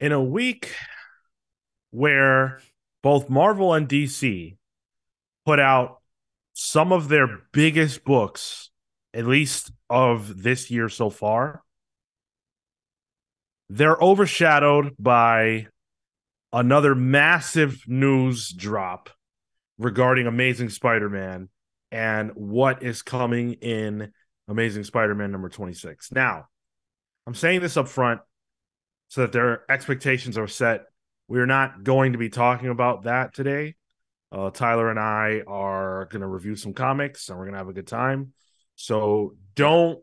in a week where both Marvel and DC put out some of their biggest books, at least of this year so far, they're overshadowed by another massive news drop regarding Amazing Spider Man and what is coming in Amazing Spider Man number 26. Now, I'm saying this up front so that their expectations are set. We're not going to be talking about that today. Uh, Tyler and I are going to review some comics and we're going to have a good time. So don't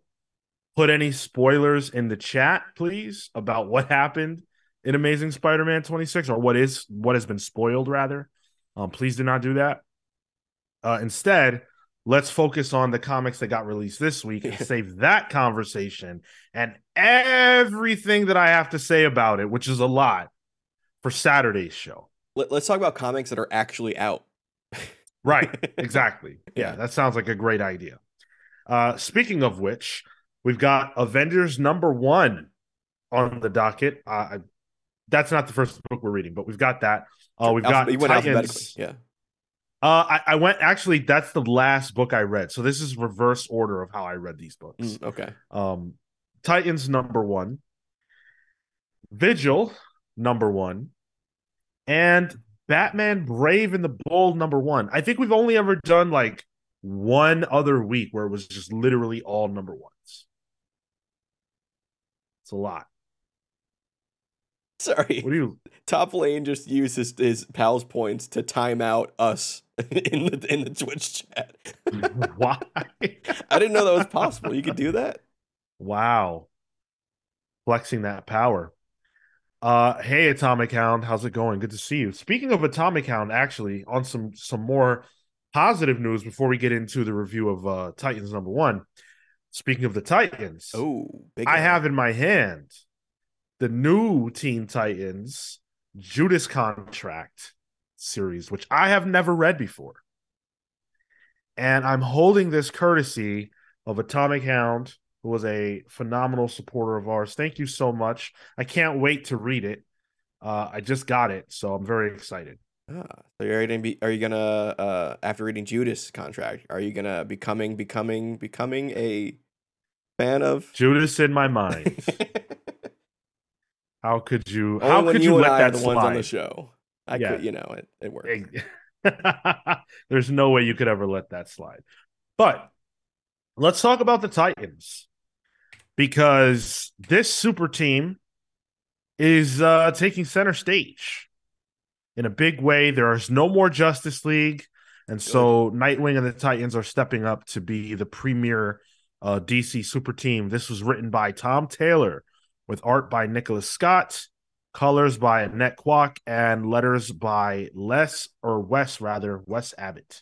put any spoilers in the chat, please, about what happened in Amazing Spider-Man 26 or what is what has been spoiled rather. Um, please do not do that. Uh, instead, let's focus on the comics that got released this week and save that conversation and everything that I have to say about it, which is a lot, for Saturday's show. Let, us talk about comics that are actually out. right, exactly. Yeah, that sounds like a great idea. Uh, speaking of which, we've got Avengers number one on the docket. Uh, that's not the first book we're reading, but we've got that. Uh, we've got Titans. Yeah. Uh, I, I, went actually. That's the last book I read. So this is reverse order of how I read these books. Mm, okay. Um, Titans number one, Vigil number one, and Batman Brave and the Bold number one. I think we've only ever done like one other week where it was just literally all number ones. It's a lot. Sorry. What do you? Top lane just used his, his pals points to time out us in the in the Twitch chat. Why? I didn't know that was possible. You could do that. Wow. Flexing that power. Uh hey Atomic Hound, how's it going? Good to see you. Speaking of Atomic Hound, actually, on some some more positive news before we get into the review of uh Titans number one. Speaking of the Titans, oh, I have in my hand the new Teen Titans Judas contract series, which I have never read before. And I'm holding this courtesy of Atomic Hound, who was a phenomenal supporter of ours. Thank you so much. I can't wait to read it. Uh, I just got it, so I'm very excited. Ah, so you're gonna be? Are you gonna uh, after reading Judas contract? Are you gonna becoming becoming becoming a fan of Judas in my mind? how could you? Only how could you, you let that the slide? ones on the show? I yeah. could, you know, it, it worked. There's no way you could ever let that slide. But let's talk about the Titans because this super team is uh, taking center stage in a big way. There is no more Justice League. And so Nightwing and the Titans are stepping up to be the premier uh, DC super team. This was written by Tom Taylor with art by Nicola Scott colors by Annette Kwok, and letters by Les or Wes rather, Wes Abbott.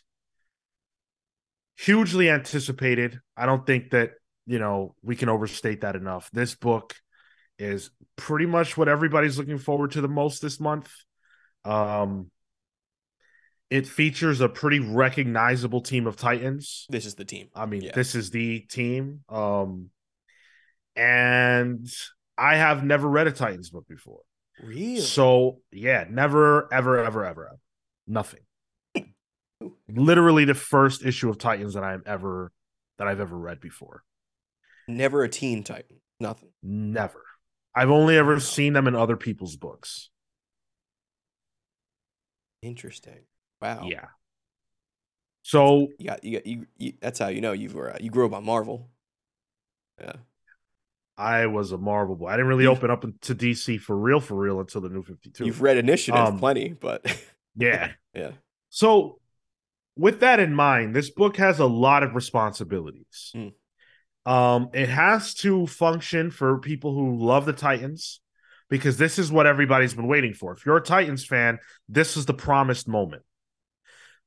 Hugely anticipated. I don't think that, you know, we can overstate that enough. This book is pretty much what everybody's looking forward to the most this month. Um it features a pretty recognizable team of Titans. This is the team. I mean, yeah. this is the team. Um and I have never read a Titans book before. Really? So yeah, never, ever, ever, ever, ever. Nothing. Literally the first issue of Titans that I've ever that I've ever read before. Never a teen Titan. Nothing. Never. I've only ever seen them in other people's books. Interesting. Wow. Yeah. So you got you you, you that's how you know you were uh, you grew up on Marvel. Yeah. I was a Marvel boy. I didn't really open up to DC for real, for real until the New Fifty Two. You've read Initiative um, plenty, but yeah, yeah. So, with that in mind, this book has a lot of responsibilities. Mm. Um, it has to function for people who love the Titans because this is what everybody's been waiting for. If you're a Titans fan, this is the promised moment.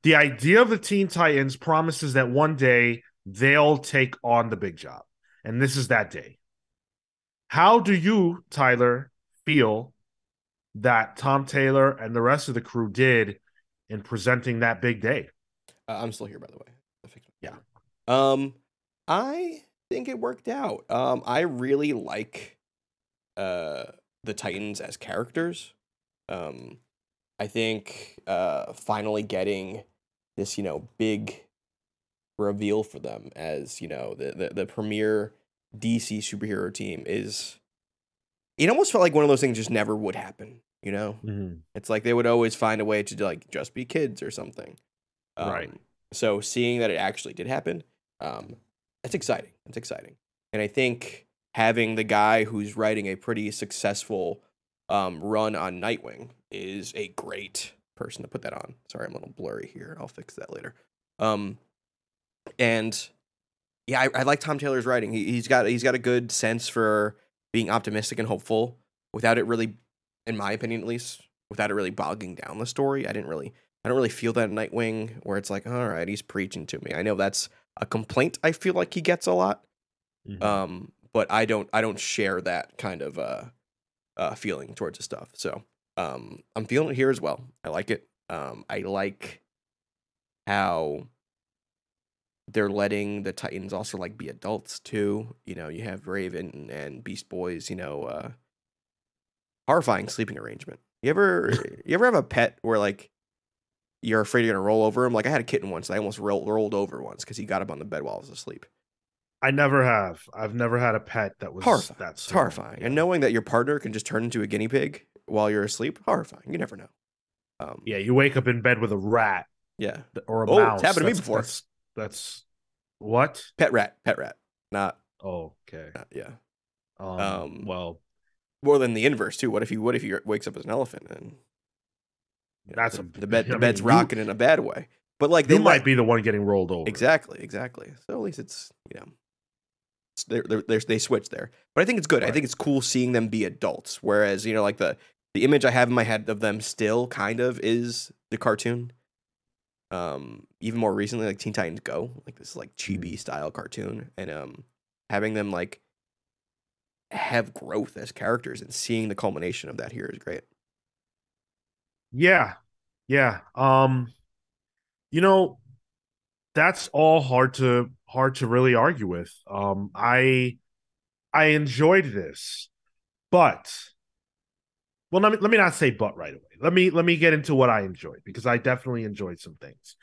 The idea of the Teen Titans promises that one day they'll take on the big job, and this is that day. How do you, Tyler, feel that Tom Taylor and the rest of the crew did in presenting that big day? Uh, I'm still here, by the way. Yeah. Um, I think it worked out. Um, I really like uh the Titans as characters. Um, I think uh, finally getting this, you know, big reveal for them as you know the the, the premier DC superhero team is. It almost felt like one of those things just never would happen. You know, Mhm. it's like they would always find a way to like just be kids or something. Right. Um, So seeing that it actually did happen, um, it's exciting. It's exciting, and I think having the guy who's writing a pretty successful um, run on Nightwing is a great person to put that on. Sorry, I'm a little blurry here. I'll fix that later. Um, and yeah, I, I like Tom Taylor's writing. He, he's got he's got a good sense for being optimistic and hopeful without it really, in my opinion at least, without it really bogging down the story. I didn't really I don't really feel that in Nightwing where it's like, all right, he's preaching to me. I know that's a complaint I feel like he gets a lot. Mhm. Um, but I don't I don't share that kind of uh uh feeling towards his stuff. So um I'm feeling it here as well. I like it. Um I like how they're letting the Titans also like be adults too. You know, you have Raven and Beast Boys, you know, uh horrifying sleeping arrangement. You ever you ever have a pet where like you're afraid you're gonna roll over him? Like I had a kitten once, I almost roll, rolled over once because he got up on the bed while I was asleep. I never have. I've never had a pet that was Horrifying. that It's horrifying. Yeah. And knowing that your partner can just turn into a guinea pig while you're asleep, horrifying. You never know. Um, Yeah, you wake up in bed with a rat yeah. or a Oh, it's happened to me before. That's, that's what? Pet rat, pet rat. Not, Oh, okay. not yeah. Um, Um, well, More than the inverse too. What if he what if he wakes up as an elephant and you know, That's the, a- the bed I the mean, bed's you- rocking in a bad way. But like you they might be the one getting rolled over. Exactly, exactly. So at least it's you know, it's, they're, they're, they're, they switch there. But I think it's good. I Right. think it's cool seeing them be adults. Whereas you know, like the the image I have in my head of them still kind of is the cartoon. Um, even more recently, like Teen Titans Go, like this like chibi style cartoon, and um, having them like have growth as characters and seeing the culmination of that here is great. Yeah. Yeah. Um you know that's all hard to hard to really argue with. Um I I enjoyed this. But well let me let me not say but right away. Let me let me get into what I enjoyed because I definitely enjoyed some things.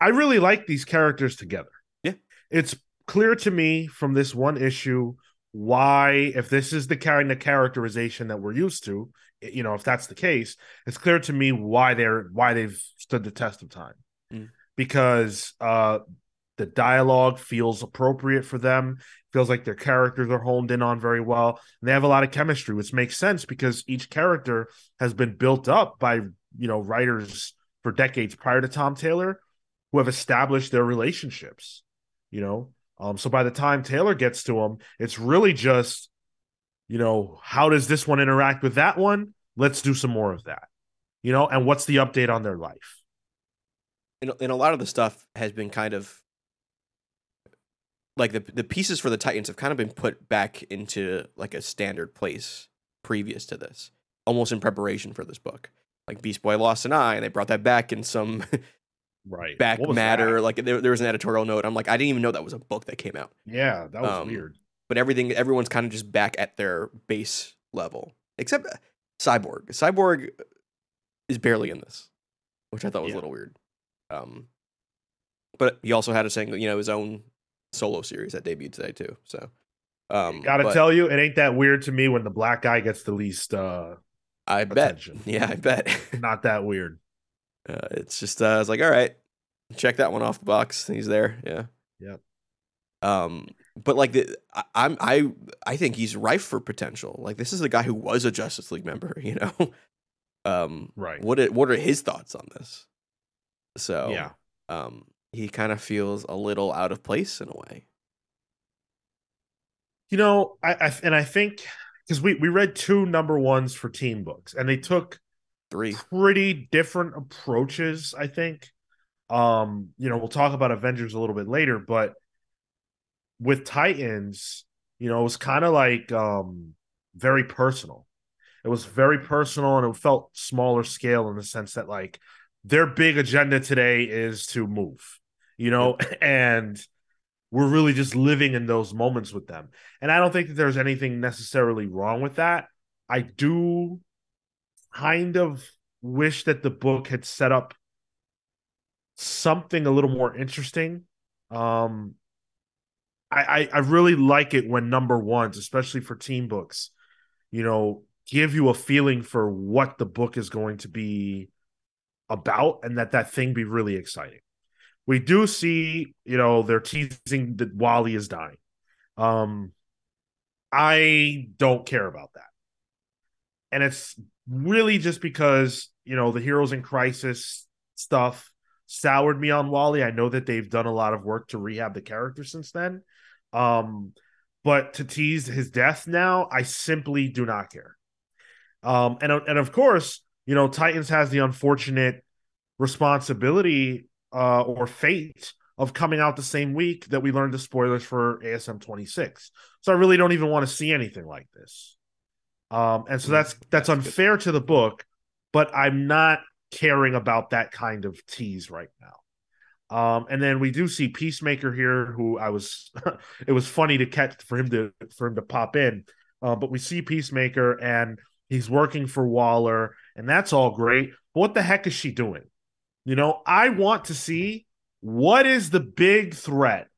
I really like these characters together. Yeah. It's clear to me from this one issue why if this is the kind of characterization that we're used to, you know, if that's the case, it's clear to me why they're why they've stood the test of time. Mm. Because uh the dialogue feels appropriate for them, feels like their characters are honed in on very well, and they have a lot of chemistry, which makes sense because each character has been built up by, you know, writers for decades prior to Tom Taylor who have established their relationships, you know. Um so by the time Taylor gets to them, it's really just you know, how does this one interact with that one? Let's do some more of that. You know, and what's the update on their life? and, and a lot of the stuff has been kind of like the the pieces for the Titans have kind of been put back into like a standard place previous to this, almost in preparation for this book. Like Beast Boy lost an eye, and they brought that back in some Right. back matter. that? Like there, there was an editorial note. I'm like, I didn't even know that was a book that came out. Yeah, that was Um, weird. But everything, everyone's kind of just back at their base level, except uh, Cyborg. Cyborg is barely in this, which I thought was Yeah. a little weird. Um, but he also had a saying, you know, his own solo series that debuted today too. So, um, Gotta but tell you, it ain't that weird to me when the black guy gets the least uh I bet, yeah, I bet. not that weird. uh, it's just, uh, I was like, all right, check that one off the box. He's there, yeah. Yep. Um, but like the, I, I'm, I, I think he's rife for potential. Like this is a guy who was a Justice League member, you know. um, Right. what are, what are his thoughts on this? So Yeah. um, he kind of feels a little out of place in a way. You know, I, I and I think because we we read two number ones for team books, and they took Three, pretty different approaches, I think. Um, you know, we'll talk about Avengers a little bit later, but with Titans, you know, it was kind of like um very personal. It was very personal and it felt smaller scale in the sense that like their big agenda today is to move, you know, and we're really just living in those moments with them. And I don't think that there's anything necessarily wrong with that. I do kind of wish that the book had set up something a little more interesting. Um, I, I, I really like it when number ones, especially for team books, you know, give you a feeling for what the book is going to be about, and that that thing be really exciting. We do see, you know, they're teasing that Wally is dying. Um, I don't care about that, and it's really just because you know the Heroes in Crisis stuff soured me on Wally. I know that they've done a lot of work to rehab the character since then. Um, but to tease his death now, I simply do not care. Um, and and of course, you know, Titans has the unfortunate responsibility uh, or fate of coming out the same week that we learned the spoilers for ASM 26. So I really don't even want to see anything like this. Um, and so mm, that's that's unfair to the book, but I'm not caring about that kind of tease right now. Um, and then we do see Peacemaker here, who I was it was funny to catch for him to for him to pop in. Uh, but we see Peacemaker and he's working for Waller, and that's all great. But what the heck is she doing? You know, I want to see what is the big threat?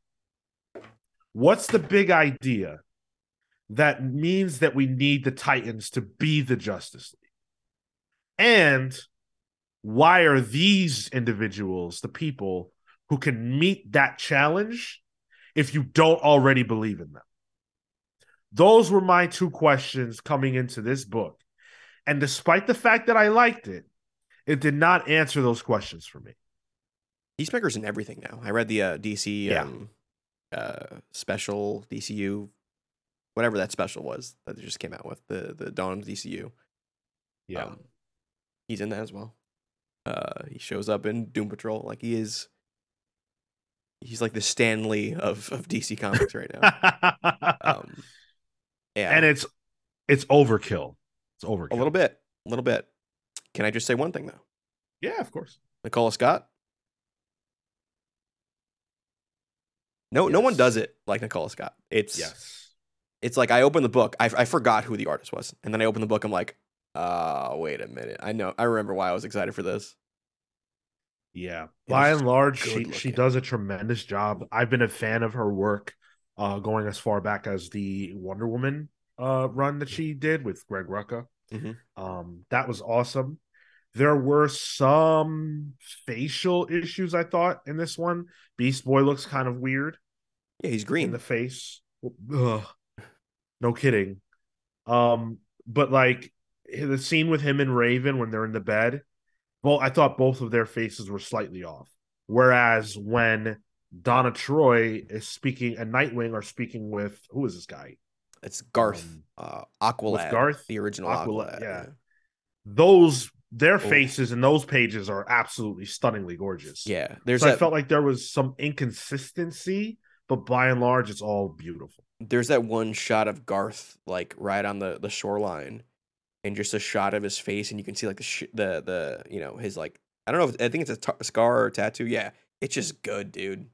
What's the big idea that means that we need the Titans to be the Justice League? And why are these individuals the people who can meet that challenge if you don't already believe in them? Those were my two questions coming into this book. And despite the fact that I liked it, it did not answer those questions for me. Peacemaker's in everything now. I read the uh, DC yeah. um, uh, special DCU, whatever that special was that they just came out with the the Dawn of DCU. Yeah, um, he's in that as well. Uh, he shows up in Doom Patrol like he is. He's like the Stan Lee of, of DC Comics right now. um, yeah, and it's it's overkill. It's overkill. A little bit, a little bit. Can I just say one thing though? Yeah, of course. Nicola Scott. No, yes. no one does it like Nicola Scott. It's yes. It's like I open the book. I, I forgot who the artist was, and then I open the book. I'm like, uh, wait a minute. I know. I remember why I was excited for this. Yeah. By and large, she looking. she does a tremendous job. I've been a fan of her work, uh, going as far back as the Wonder Woman uh run that she did with Greg Rucka. Mm-hmm. Um, that was awesome. There were some facial issues I thought in this one. Beast Boy looks kind of weird. Yeah, he's green in the face. Ugh. No kidding. Um, but like the scene with him and Raven when they're in the bed, well, I thought both of their faces were slightly off. Whereas when Donna Troy is speaking and Nightwing are speaking with who is this guy? It's Garth, um, uh, Aqualad, Garth, the original Aqualad. Aqualad yeah. yeah. those their oh. faces and those pages are absolutely stunningly gorgeous. Yeah, there's. So that, I felt like there was some inconsistency, but by and large, it's all beautiful. There's that one shot of Garth like right on the the shoreline, and just a shot of his face, and you can see like the sh- the the you know his like I don't know if I think it's a, t- a scar or tattoo. Yeah, it's just good, dude.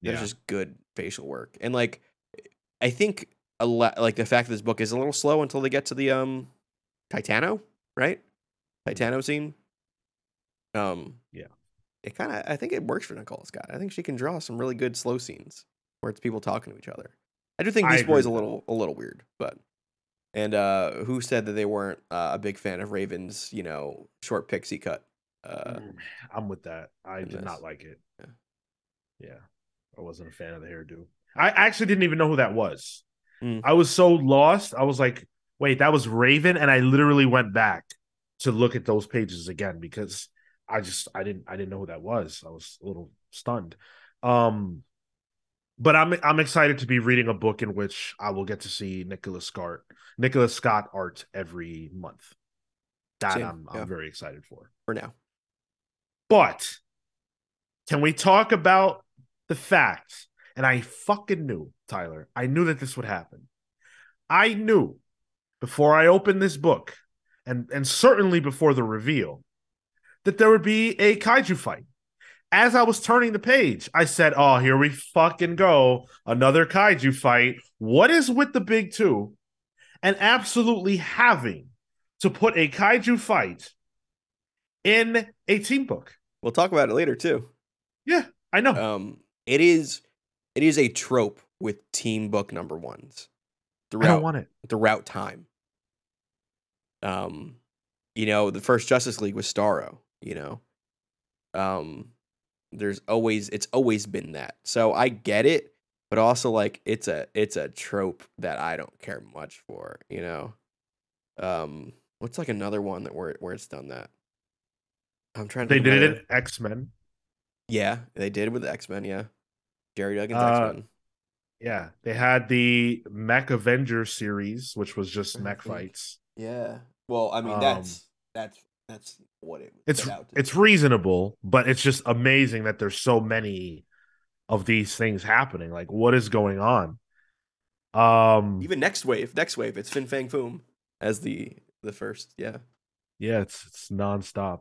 There's yeah. just good facial work, and like I think a lot like the fact that this book is a little slow until they get to the um Titano, right? Titano scene. Um, yeah, it kind of I think it works for Nicole Scott. I think she can draw some really good slow scenes where it's people talking to each other. I do think Beast Boy's a little a little weird, but and uh who said that they weren't uh, a big fan of Raven's, you know, short pixie cut? Uh, mm, I'm with that. I did this. not like it. Yeah. yeah, I wasn't a fan of the hairdo. I actually didn't even know who that was. Mm. I was so lost. I was like, wait, that was Raven. And I literally went back to look at those pages again because I just I didn't I didn't know who that was. I was a little stunned. Um but I'm I'm excited to be reading a book in which I will get to see Nicola Scott Nicola Scott art every month. That Same. I'm yeah. I'm very excited for. For now. But can we talk about the fact and I fucking knew, Tyler, I knew that this would happen. I knew before I opened this book, and, and certainly before the reveal, that there would be a kaiju fight. As I was turning the page, I said, Oh, here we fucking go. Another kaiju fight. What is with the big two? and absolutely having to put a kaiju fight in a team book. We'll talk about it later too. Yeah, I know. Um, it is it is a trope with team book number ones I don't throughout want it. throughout time. Um, you know, the first Justice League was Starro. You know, um, there's always it's always been that. So I get it, but also like it's a it's a trope that I don't care much for. You know, um, what's like another one that where where it's done that. I'm trying to. They did it in X Men. Yeah, they did with X Men. Yeah, Gerry Duggan's Uh, X Men. Yeah, they had the Mech Avengers series, which was just I mech think- fights. Yeah. Well, I mean Um, that's that's that's what it It's it's reasonable, but it's just amazing that there's so many of these things happening. Like, what is going on? Um, even next wave. Nextwave, it's Fin Fang Foom as the the first. Yeah. yeah, it's it's nonstop.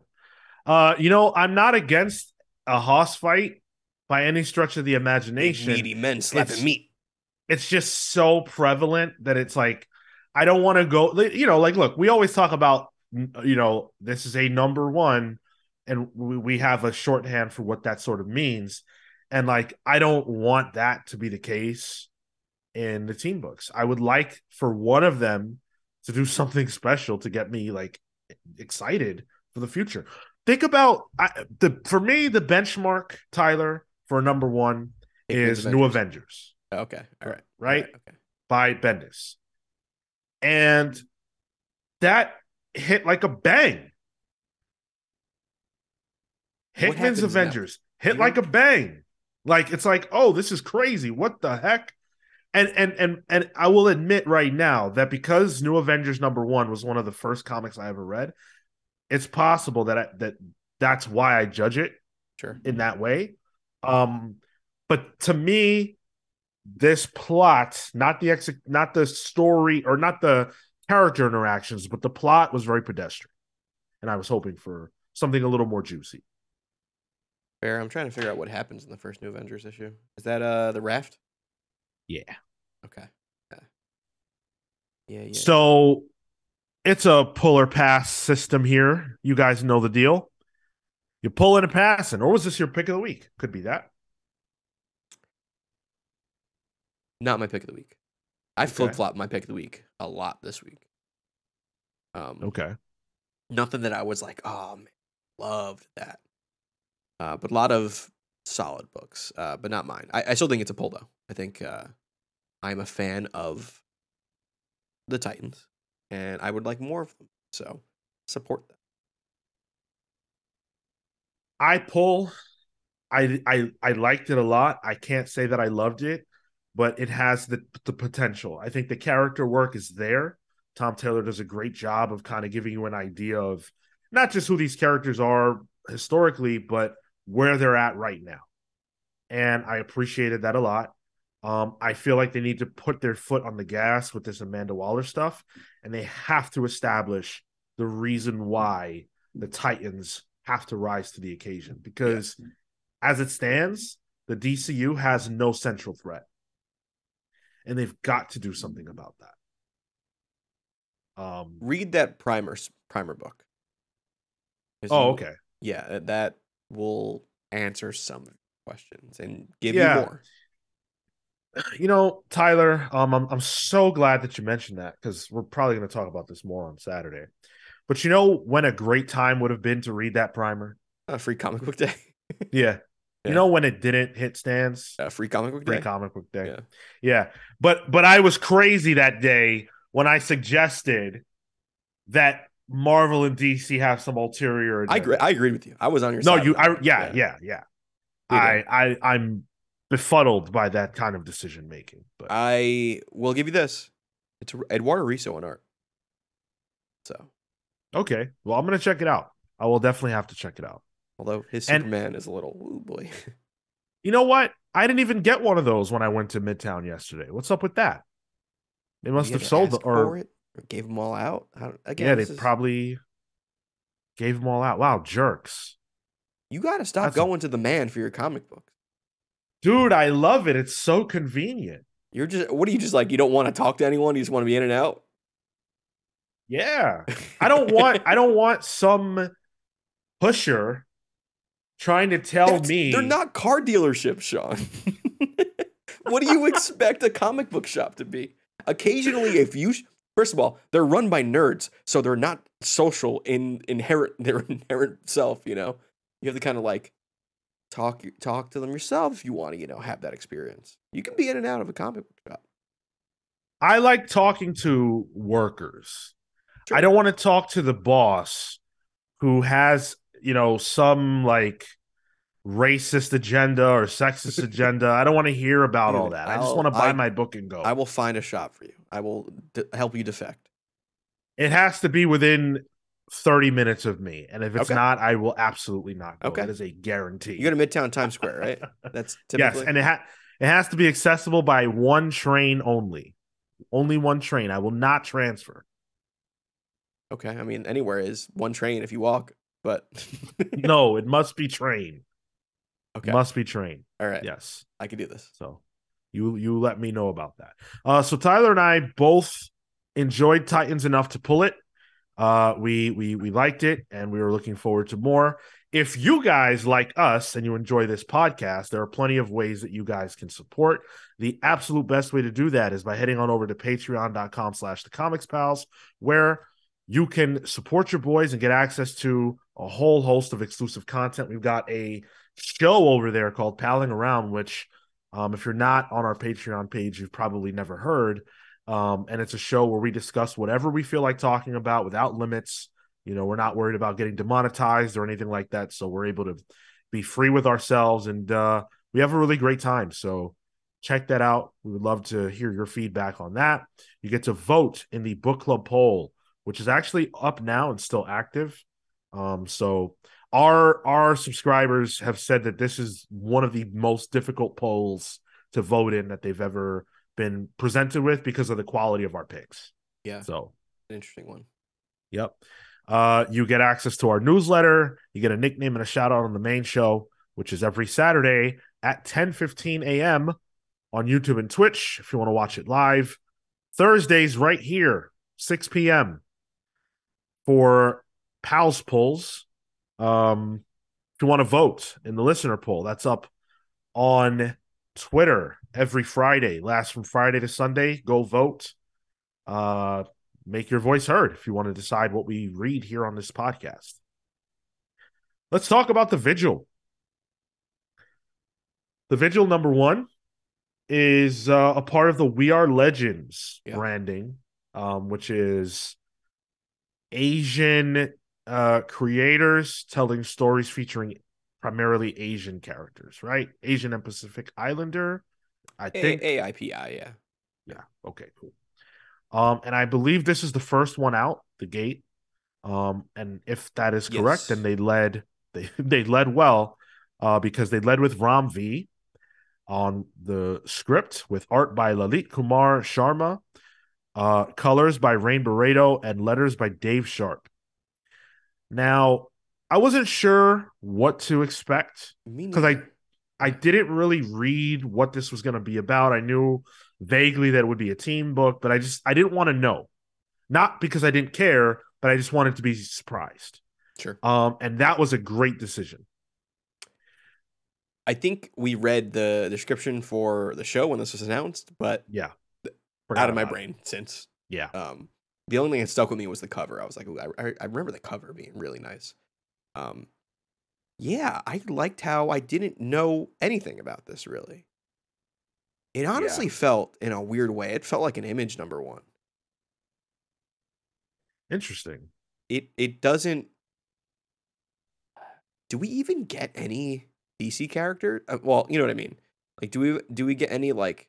Uh, you know, I'm not against a hoss fight by any stretch of the imagination. meaty men slapping It's- meat. it's just so prevalent that it's like I don't want to go. You know, like look, we always talk about you know this is a number one, and we, we have a shorthand for what that sort of means, and like I don't want that to be the case in the team books. I would like for one of them to do something special to get me like excited for the future. Think about I, the for me the benchmark Tyler for number one is New Avengers Okay. All right. right? All Okay. by Bendis. And that hit like a bang. Hickman's happens now? Avengers hit You- like a bang. Like it's like, oh, this is crazy. What the heck? And and and and I will admit right now that because New Avengers number 1 was one of the first comics I ever read, it's possible that I, that that's why I judge it Sure. in that way. Um, but to me, this plot, not the ex, not the story, or not the character interactions, but the plot was very pedestrian, and I was hoping for something a little more juicy. Fair. I'm trying to figure out what happens in the first New Avengers issue. Is that uh the raft? Yeah. Okay. Yeah. Yeah. yeah. So it's a pull or pass system here. You guys know the deal. You pull in a passing, or was this your pick of the week? Could be that. Not my pick of the week. I Okay. flip flop my pick of the week a lot this week. Um, Okay. nothing that I was like, oh man, loved that. Uh, but a lot of solid books, uh, but not mine. I, I still think it's a pull though. I think uh, I'm a fan of the Titans, and I would like more of them. So support them. I pull. I I I liked it a lot. I can't say that I loved it, but it has the the potential. I think the character work is there. Tom Taylor does a great job of kind of giving you an idea of not just who these characters are historically, but where they're at right now. And I appreciated that a lot. Um, I feel like they need to put their foot on the gas with this Amanda Waller stuff, and they have to establish the reason why the Titans have to rise to the occasion because as it stands, the DCU has no central threat. And they've got to do something about that. Um Read that primer primer book. Oh, okay. Yeah, uh, that will answer some questions and give Yeah. you more. You know, Tyler, um, I'm I'm so glad that you mentioned that because we're probably going to talk about this more on Saturday. But you know when a great time would have been to read that primer? Uh, free comic book day. Yeah. Yeah. You know when it didn't hit stands? uh, free comic book day. Free day. comic book day. Yeah. Yeah. But but I was crazy that day when I suggested that Marvel and DC have some ulterior I agree. I agreed with you. I was on your No, side. No, you I one. yeah, yeah, yeah. I. I I'm befuddled by that kind of decision making. But I will give you this. It's Eduardo Risso on art. So, okay. Well, I'm going to check it out. I will definitely have to check it out. Although his And- Superman is a little, ooh boy. You know what? I didn't even get one of those when I went to Midtown yesterday. What's up with that? They must have sold the, or it or gave them all out. How, again, yeah, they is- probably gave them all out. Wow, jerks. You got to stop That's a- going to the man for your comic book. Dude, I love it. It's so convenient. You're just, what are you just like? You don't want to talk to anyone. You just want to be in and out. Yeah. I don't want I don't want some pusher trying to tell That's- me they're not car dealerships, Sean. what do you expect a comic book shop to be? Occasionally, if you first of all, they're run by nerds, so they're not social in inherent their inherent self. You know, you have to kind of like talk talk to them yourself if you want to, you know, have that experience. You can be in and out of a comic book shop. I like talking to workers. Sure. I don't want to talk to the boss who has, you know, some like racist agenda or sexist agenda. I don't want to hear about all that. I just I'll- want to buy I- my book and go. I will find a shop for you. I will de- help you defect. it has to be within 30 minutes of me. And if it's Okay. not, I will absolutely not go. Okay. That is a guarantee. You go to Midtown Times Square, right? That's typically Yes, and it ha- it has to be accessible by one train only. Only one train. I will not transfer. okay. I mean, anywhere is one train if you walk, but no, it must be train. okay. Must be train. All right. Yes. I can do this. So you you let me know about that. Uh so Tyler and I both enjoyed Titans enough to pull it. Uh we we we liked it and we were looking forward to more. If you guys like us and you enjoy this podcast, there are plenty of ways that you guys can support. The absolute best way to do that is by heading on over to patreon.com slash the comics pals, where you can support your boys and get access to a whole host of exclusive content. We've got a show over there called Palling Around, which um, if you're not on our Patreon page, you've probably never heard. Um, and it's a show where we discuss whatever we feel like talking about without limits. You know, we're not worried about getting demonetized or anything like that. So we're able to be free with ourselves and uh, we have a really great time. So check that out. We would love to hear your feedback on that. You get to vote in the book club poll, which is actually up now and still active. Um, so our our subscribers have said that this is one of the most difficult polls to vote in that they've ever been presented with because of the quality of our picks. Yeah. So, An interesting one. yep. Uh, you get access to our newsletter. You get a nickname and a shout out on the main show, which is every Saturday at 10 15 a.m. on YouTube and Twitch if you want to watch it live. Thursdays, right here, 6 p.m. for Pals Pulls. Um, if you want to vote in the listener poll, that's up on Twitter every Friday. Last from Friday to Sunday. Go vote. Uh, make your voice heard if you want to decide what we read here on this podcast. Let's talk about the vigil. The vigil number one is uh, a part of the We Are Legends Yeah. branding, um, which is Asian uh, creators telling stories featuring primarily Asian characters, right? Asian and Pacific Islander. I think A- AIPI, yeah. yeah. Okay, cool. Um, and I believe this is the first one out the gate. Um, and if that is correct, Yes. then they led they they led well, uh, because they led with Ram V on the script with art by Lalit Kumar Sharma, uh, colors by Rain Beredo, and letters by Dave Sharpe. Now, I wasn't sure what to expect because I. I didn't really read what this was going to be about. I knew vaguely that it would be a team book, but I just I didn't want to know. Not because I didn't care, but I just wanted to be surprised. Sure. Um and that was a great decision. I think we read the description for the show when this was announced, but Yeah. Out of my it. brain since. Yeah. Um, the only thing that stuck with me was the cover. I was like, I, I- remember the cover being really nice. Um, yeah, I liked how I didn't know anything about this really. It honestly felt in a weird way. It felt like an image number one. Interesting. It it doesn't. Do we even get any DC character? Uh, well, you know what I mean. Like, do we do we get any like?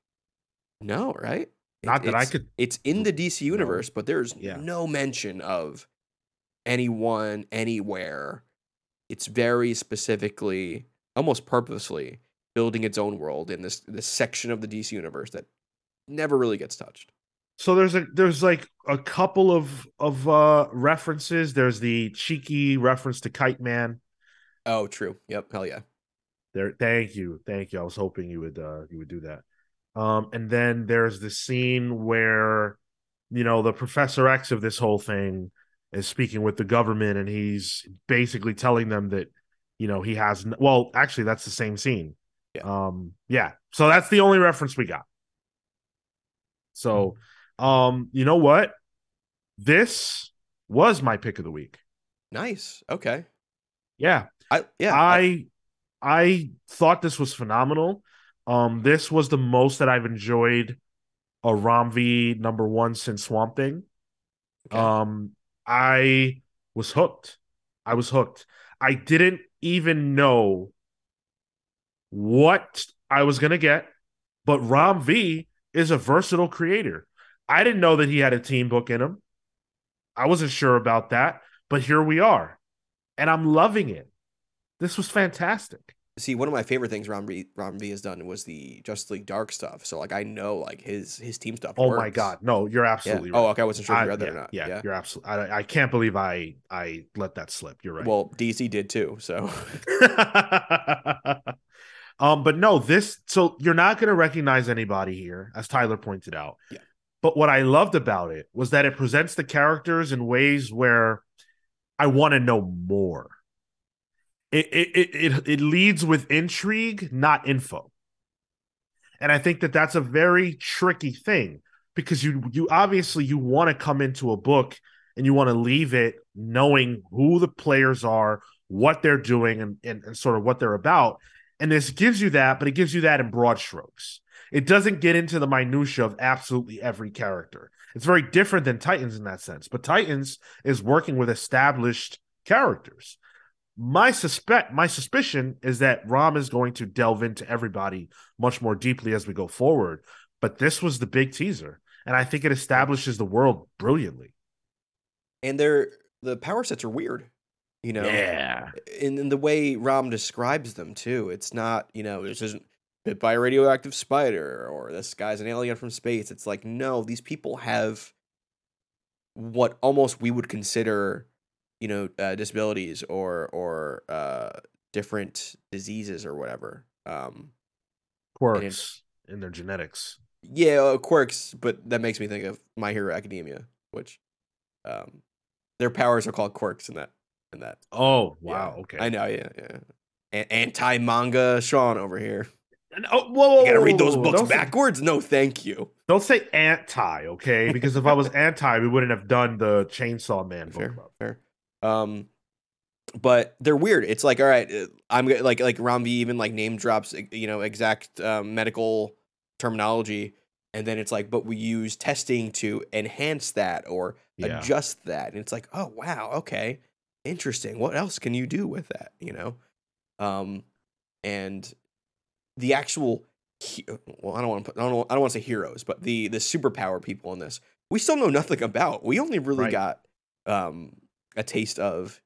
No, right? It- Not that I could It's in the DC universe, but there's Yeah. no mention of anyone anywhere. It's very specifically, almost purposely, building its own world in this this section of the DC universe that never really gets touched. So there's a there's like a couple of of uh references. There's the cheeky reference to Kite Man. Oh, true. Yep. Hell yeah. There thank you. Thank you. I was hoping you would uh you would do that. Um and then there's the scene where you know, the Professor X of this whole thing is speaking with the government and he's basically telling them that, you know, he has, n- well, actually, that's the same scene. Yeah. Um, yeah. So that's the only reference we got. So, um, you know what? This was my pick of the week. Nice. Okay. Yeah. I yeah. I, I I thought this was phenomenal. Um, this was the most that I've enjoyed a Ram V number one since Swamp Thing. okay. Um, I was hooked. I was hooked. I didn't even know what I was gonna get, but Ram V is a versatile creator. I didn't know that he had a team book in him. I wasn't sure about that, but here we are, and I'm loving it. This was fantastic. See, one of my favorite things Ram V, Ram V has done was the Justice League Dark stuff. So like I know like his his team stuff. Oh my god, no, you're Yeah. absolutely Oh, right. okay. I wasn't sure if you read that yeah, or not. yeah, Yeah. you're absolutely. I, I can't believe I I let that slip. You're right. Well, DC did too. So um, but no, this so you're not going to recognize anybody here, as Tyler pointed out. Yeah. But what I loved about it was that it presents the characters in ways where I want to know more. It it, it it leads with intrigue, not info. And I think that that's a very tricky thing because you you obviously you want to come into a book and you want to leave it knowing who the players are, what they're doing, and, and, and sort of what they're about. And this gives you that, but it gives you that in broad strokes. It doesn't get into the minutia of absolutely every character. It's very different than Titans in that sense. But Titans is working with established characters. My suspect, my suspicion is that Ram is going to delve into everybody much more deeply as we go forward. But this was the big teaser, and I think it establishes the world brilliantly. and they're the power sets are weird. You know. Yeah, in, in the way Ram describes them too. It's not, you know, this isn't bit by a radioactive spider or this guy's an alien from space. It's like, no, these people have what almost we would consider, you know, uh, disabilities or or uh, different diseases or whatever. Um, quirks in their genetics. yeah, uh, quirks, but that makes me think of My Hero Academia, which um, their powers are called quirks in that in that Oh Yeah, wow, okay. I know, yeah, yeah. A- Anti manga Sean over here. And- oh, whoa, whoa, You gotta read those whoa, books don't say- backwards? No, thank you. Don't say anti, okay? Because if I was anti, we wouldn't have done the Chainsaw Man book Fair, club. fair. Um, but they're weird. It's like, all right, uh, I'm like like Ram V even like name drops, uh, you know, exact um, medical terminology, and then it's like, but we use testing to enhance that or Yeah. adjust that, and it's like, oh wow, okay, interesting. What else can you do with that? You know, um, and the actual he- well, I don't want to put, I don't, I don't want to say heroes, but the the superpower people in this, we still know nothing about. We only really Right. got um a taste of,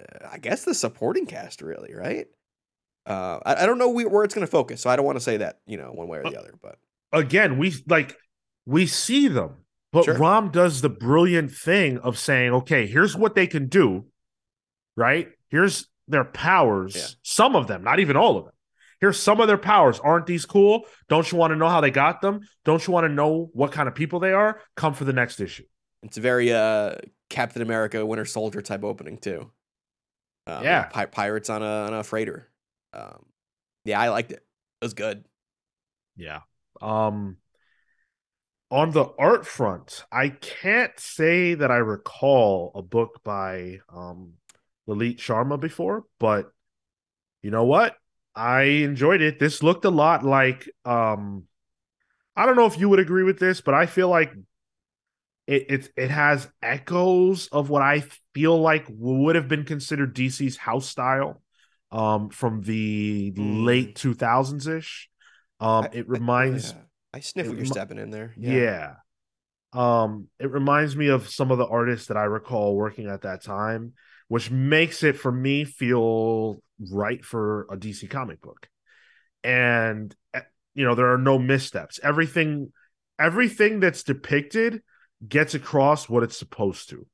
uh, I guess, the supporting cast, really, right? Uh, I, I don't know where it's going to focus, so I don't want to say that you know one way or the other. But Again, we like we see them, but Sure. Ram does the brilliant thing of saying, "Okay, here's what they can do. Right? Here's their powers. Yeah. Some of them, not even all of them. Here's some of their powers. Aren't these cool? Don't you want to know how they got them? Don't you want to know what kind of people they are? Come for the next issue. It's a very uh Captain America Winter Soldier type opening too. Um, Yeah. pi- pirates on a on a freighter. Um, yeah, I liked it. It was good. Yeah. Um on the art front, I can't say that I recall a book by um Lalit Sharma before, but you know what? I enjoyed it. This looked a lot like um I don't know if you would agree with this, but I feel like it it, it has echoes of what I feel like would have been considered DC's house style um from the Mm. late 2000s ish. Um I- it I- reminds yeah. I sniff what you're remi- stepping in there. yeah. Um, it reminds me of some of the artists that I recall working at that time, which makes it for me feel right for a DC comic book. And eh, you know, there are no missteps. Everything everything that's depicted gets across what it's supposed to.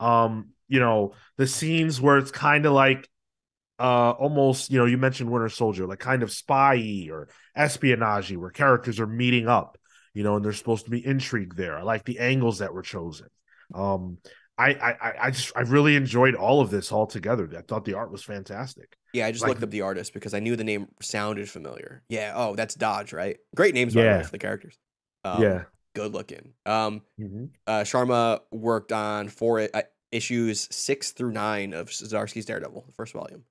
Um, you know, the scenes where it's kind of like uh almost, you know, you mentioned Winter Soldier, like kind of spy or espionage where characters are meeting up you know, and there's supposed to be intrigue there. I like the angles that were chosen. Um, I, I, I just, I really enjoyed all of this all together. I thought the art was fantastic. Yeah, I just Like- looked up the artist because I knew the name sounded familiar. Yeah. Oh, that's Dodge, right? Great names, by the way, Yeah. for the characters. Um, yeah. Good looking. Um, Mhm. uh, Sharma worked on four uh, issues six through nine of Zdarsky's Daredevil, the first volume.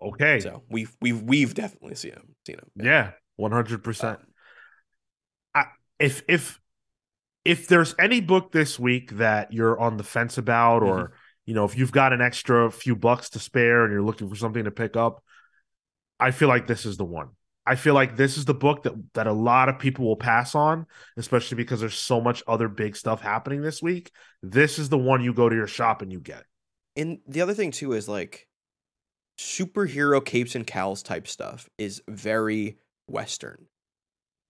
Okay. So we've we've we've definitely seen him. Seen him. yeah. One hundred percent. Um, if if if there's any book this week that you're on the fence about or Mm-hmm. you know if you've got an extra few bucks to spare and you're looking for something to pick up i feel like this is the one i feel like this is the book that that a lot of people will pass on especially because there's so much other big stuff happening this week this is the one you go to your shop and you get And the other thing too is like superhero capes and cowls type stuff is very western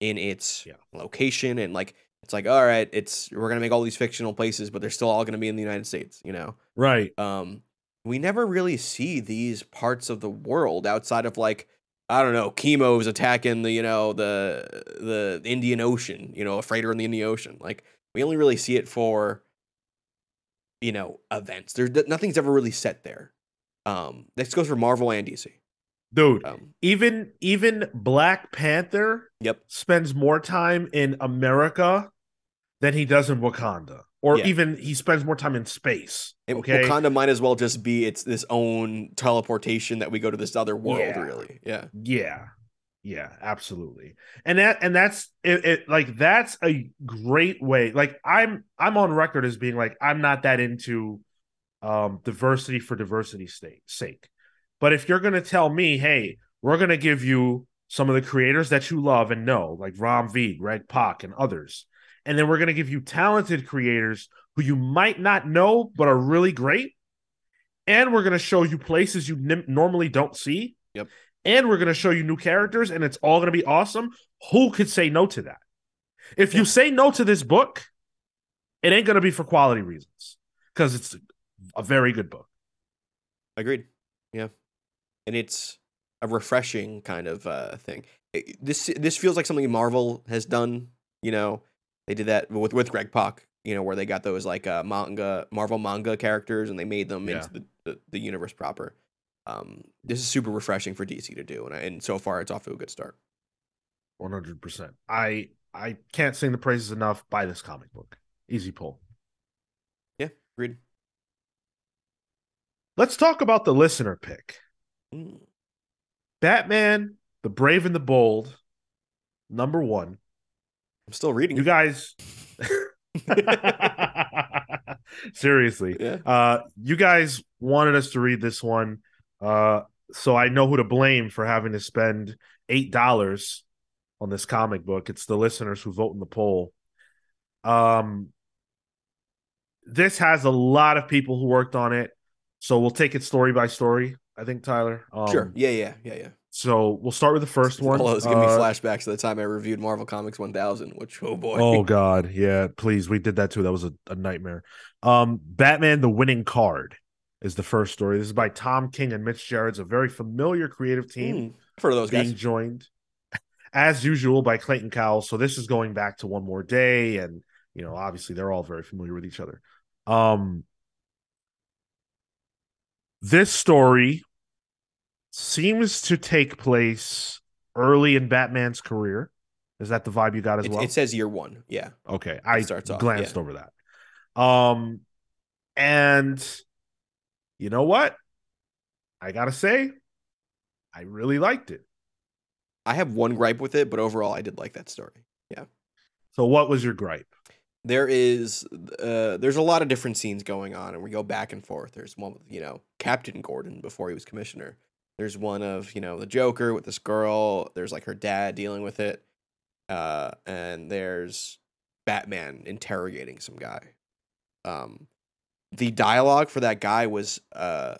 in its Yeah. location and like it's like all right, it's we're gonna make all these fictional places, but they're still all gonna be in the United States, you know. right Um, we never really see these parts of the world outside of like I don't know, chemo's attacking the you know the the Indian Ocean, you know, a freighter in the Indian Ocean. Like we only really see it for you know events. There's nothing's ever really set there. Um, this goes for Marvel and DC. dude Um, even even black panther yep. spends more time in america than he does in wakanda or Yeah. even he spends more time in space okay Wakanda might as well just be its this own teleportation that we go to this other world. Yeah. Really, yeah. Yeah. Yeah, absolutely. And that and that's it, it like that's a great way. Like I'm I'm on record as being like I'm not that into um diversity for diversity's sake sake. But if you're going to tell me, "Hey, we're going to give you some of the creators that you love and know, like Ram V, Greg Pak and others. And then we're going to give you talented creators who you might not know but are really great. And we're going to show you places you nim- normally don't see Yep. and we're going to show you new characters and it's all going to be awesome who could say no to that if you say no to this book it ain't going to be for quality reasons because it's a very good book Agreed. Yeah, and it's a refreshing kind of uh, thing. It- this this feels like something Marvel has done. You know, they did that with with Greg Pak. You know, where they got those like uh, manga Marvel manga characters and they made them Yeah. into the, the the universe proper. Um, this is super refreshing for DC to do, and and so far it's off to a good start. 100% i i can't sing the praises enough by this comic book easy pull Yeah, agreed. let's talk about the listener pick Mm. batman the brave and the bold number one I'm still reading. you it. guys seriously yeah. Uh, you guys wanted us to read this one, uh, so I know who to blame for having to spend eight dollars on this comic book. It's the listeners who vote in the poll. Um, this has a lot of people who worked on it, so we'll take it story by story. I think Tyler. Um, sure. Yeah. Yeah. Yeah. Yeah. So we'll start with the first one. Although it's giving me Uh, flashbacks to the time I reviewed Marvel Comics 1000, which oh boy. Oh God, yeah, please. We did that too. That was a, a nightmare. Um, Batman: The Winning Card is the first story. This is by Tom King and Mitch Gerads a very familiar creative team Mm, of those being guys. joined, as usual, by Clayton Cowles. So this is going back to One More Day, and you know, obviously, they're all very familiar with each other. Um, this story seems to take place early in Batman's career. Is that the vibe you got as It, well? it says year one. Yeah. Okay, I starts off, glanced yeah. over that. Um, and you know what? I gotta say, I really liked it. I have one gripe with it, but overall, I did like that story. Yeah. So, what was your gripe? There is, uh, there's a lot of different scenes going on, and we go back and forth. There's one with, you know, Captain Gordon before he was commissioner. There's one of, you know, the Joker with this girl. There's like her dad dealing with it. Uh, and there's Batman interrogating some guy. Um, the dialogue for that guy was uh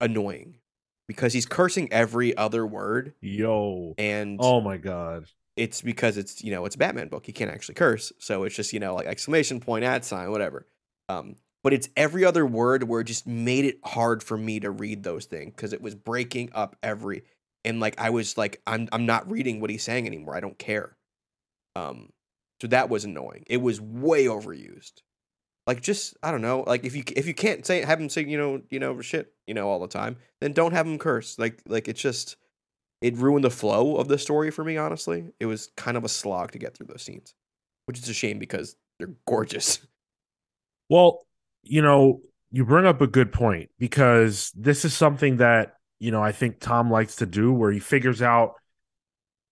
annoying because he's cursing every other word, Yo, and oh my god, it's because it's you know it's a Batman book. He can't actually curse, so it's just you know like exclamation point, at sign, whatever. Um, but it's every other word where it just made it hard for me to read those things because it was breaking up every and like I was like I'm I'm not reading what he's saying anymore. I don't care. Um, so that was annoying. It was way overused. Like just I don't know. Like if you if you can't say have him say you know you know shit you know all the time, then don't have him curse. Like like it's just it ruined the flow of the story for me. Honestly, it was kind of a slog to get through those scenes, which is a shame because they're gorgeous. Well, you know, you bring up a good point because this is something that you know I think Tom likes to do, where he figures out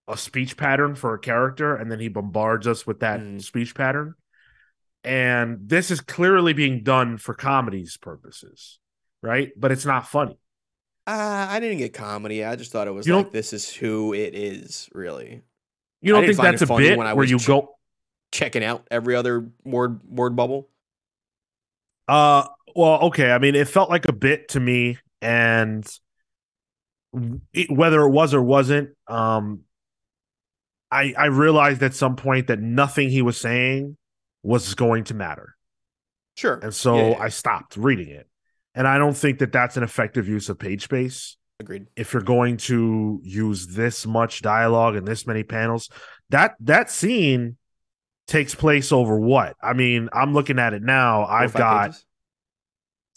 a speech pattern for a character and then he bombards us with that Mm. speech pattern. And this is clearly being done for comedy's purposes, right? But it's not funny. Uh, I didn't get comedy. I just thought it was You like this is who it is. Really You don't think that's a bit when I where was you ch- go, checking out every other word word bubble. Uh, well, okay. I mean, it felt like a bit to me, and it, whether it was or wasn't, um, I I realized at some point that nothing he was saying was going to matter, Sure. and so Yeah, yeah. I stopped reading it. And I don't think that that's an effective use of page space. Agreed. If you're going to use this much dialogue and this many panels, that that scene takes place over what? I mean, I'm looking at it now. Four I've got?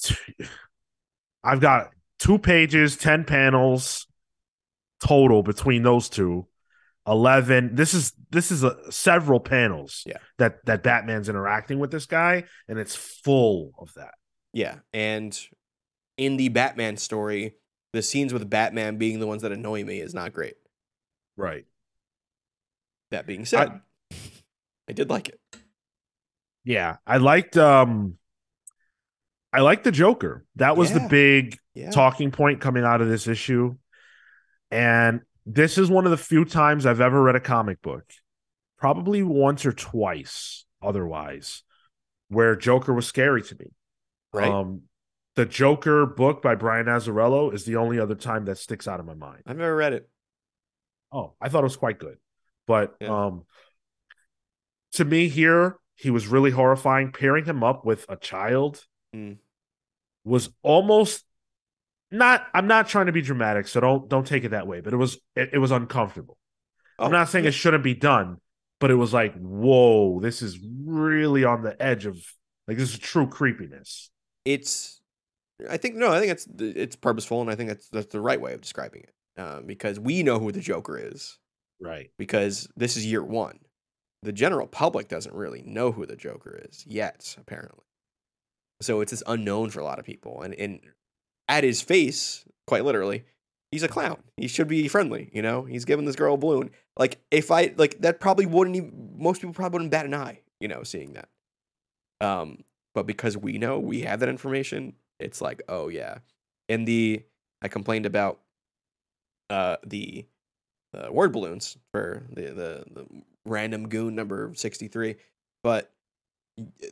I've got two pages, 10 panels total between those two. 11 this is this is a, several panels Yeah. that that batman's interacting with this guy and it's full of that Yeah, and in the Batman story, the scenes with Batman being the ones that annoy me is not great. right That being said, I, did like it. yeah i liked um i liked the joker that was the big Yeah. talking point coming out of this issue and this is one of the few times i've ever read a comic book probably once or twice otherwise where joker was scary to me Right. um the joker book by brian azzarello is the only other time that sticks out of my mind I've never read it. oh i thought it was quite good but Yeah. um to me here he was really horrifying pairing him up with a child Mm. was almost not i'm not trying to be dramatic so don't don't take it that way but it was it, it was uncomfortable Oh, i'm not saying it shouldn't be done but it was like whoa this is really on the edge of like this is true creepiness it's I think no, I think it's it's purposeful, and I think that's that's the right way of describing it. Um, because we know who the Joker is, right because this is year one. The general public doesn't really know who the Joker is yet, apparently. So it's this unknown for a lot of people, and and at his face, quite literally, he's a clown. He should be friendly, you know. He's giving this girl a balloon. Like if I like that, probably wouldn't even most people probably wouldn't bat an eye, you know, seeing that. Um, but because we know we have that information, it's like, oh yeah. And the I complained about uh the uh, word balloons for the, the the random goon number 63 but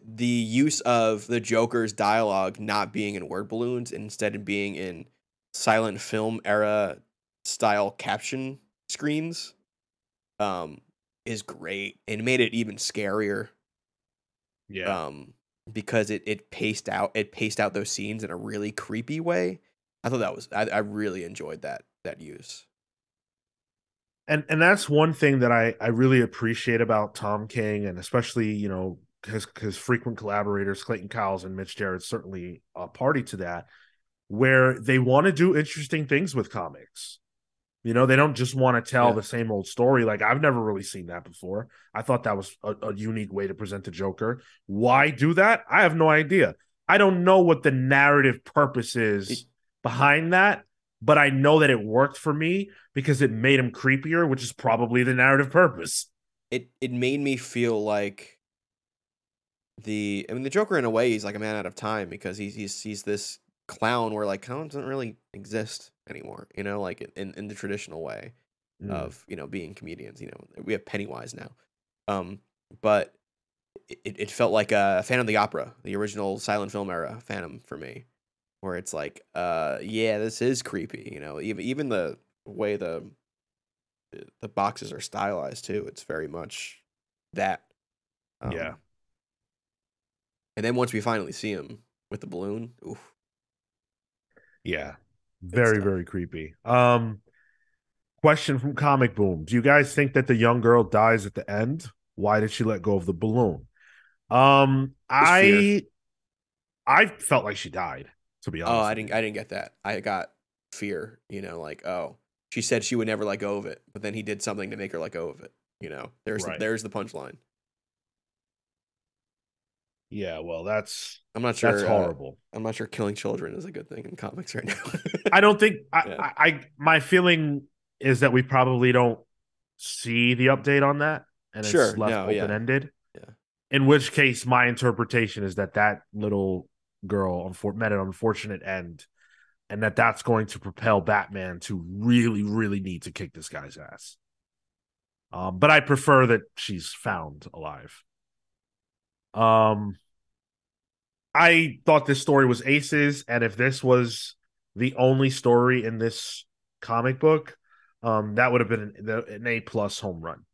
the use of the joker's dialogue not being in word balloons instead of being in silent film era style caption screens um is great and made it even scarier. Yeah. Um because it it paced out it paced out those scenes in a really creepy way. I thought that was i, I really enjoyed that that use and and that's one thing that I I really appreciate about Tom King and especially you know his his frequent collaborators Clayton Cowles and Mitch Gerads certainly a party to that where they want to do interesting things with comics. You know, they don't just want to tell Yeah. the same old story. Like I've never really seen that before. I thought that was a, a unique way to present the Joker. Why do that? I have no idea. I don't know what the narrative purpose is It- behind that, but I know that it worked for me because it made him creepier, which is probably the narrative purpose. it it made me feel like the I mean the Joker in a way he's like a man out of time because he's he's he's this clown where like clown doesn't really exist anymore, you know, like in, in the traditional way Mm. of, you know, being comedians, you know. We have Pennywise now. Um but it, it felt like a Phantom of the Opera, the original silent film era Phantom for me, where it's like, uh, yeah, this is creepy. You know, even even the way the the boxes are stylized too. It's very much that. Um, Yeah. And then once we finally see him with the balloon, oof, Yeah. Very, very creepy. Um Question from Comic Boom: Do you guys think that the young girl dies at the end? Why did she let go of the balloon? Um, I. I felt like she died. To be honest, Oh, I didn't. I didn't get that. I got fear. You know, like oh, she said she would never let go of it, but then he did something to make her let go of it. You know, there's Right. the, there's the punchline. Yeah, well, that's I'm not sure. that's uh, horrible. I'm not sure killing children is a good thing in comics right now. I don't think I, Yeah. I, I my feeling is that we probably don't see the update on that, and Sure, it's left no, open ended. Yeah. In which case, my interpretation is that that little girl met an unfortunate end, and that that's going to propel Batman to really, really need to kick this guy's ass. Um, but I prefer that she's found alive. Um, I thought this story was aces, and if this was the only story in this comic book, um, that would have been an, an A plus home run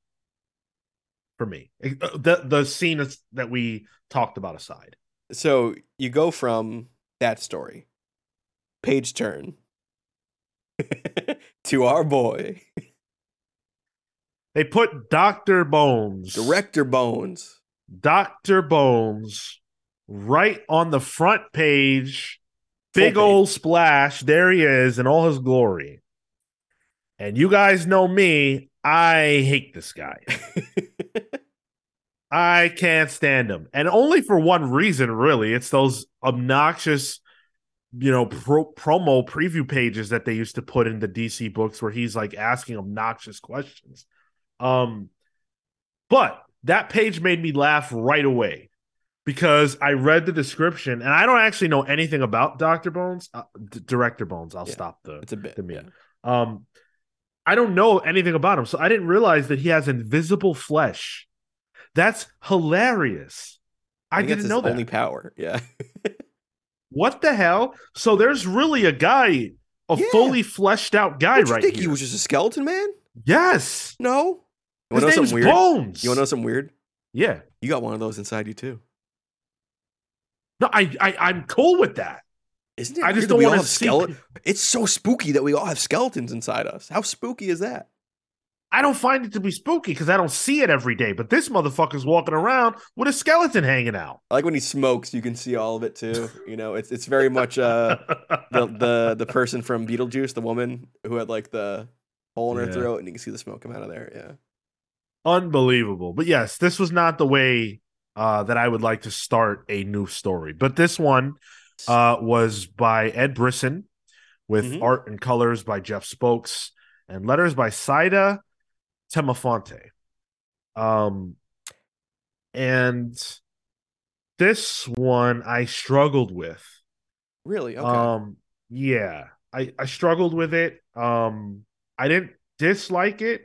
for me. The the scene that we talked about aside, so you go from that story, page turn, to our boy, they put Doctor Bones, Director Bones. Doctor Bones, right on the front page. Full Big page. old splash. There he is in all his glory. And you guys know me. I hate this guy. I can't stand him. And only for one reason, really. It's those obnoxious, you know, pro- promo preview pages that they used to put in the DC books where he's like asking obnoxious questions. Um, but that page made me laugh right away because I read the description and I don't actually know anything about Dr. Bones, uh, D- Director Bones. I'll Yeah. stop the it's a bit. the yeah. Um, I don't know anything about him, so I didn't realize that he has invisible flesh. That's hilarious. I, that's didn't know that. Only power. Yeah. What the hell? So there's really a guy, a Yeah. fully fleshed out guy you right think here. he was just a skeleton man? yes. No. You His want to know name's something weird? Bones. You want to know something weird? Yeah. You got one of those inside you too. No, I, I I'm cool with that. Isn't it? I just don't want to skeleton. It's so spooky that we all have skeletons inside us. How spooky is that? I don't find it to be spooky because I don't see it every day. But this motherfucker's walking around with a skeleton hanging out. I like when he smokes, you can see all of it too. You know, it's it's very much uh the the the person from Beetlejuice, the woman who had like the hole in her Yeah. throat, and you can see the smoke come out of there. Yeah. Unbelievable. But yes, this was not the way uh, that I would like to start a new story. But this one uh, was by Ed Brisson with Mhm. art and colors by Jeff Spokes and letters by Saida Temofonte. Um, and this one I struggled with. Really? Okay. Um, yeah, I I struggled with it. Um, I didn't dislike it.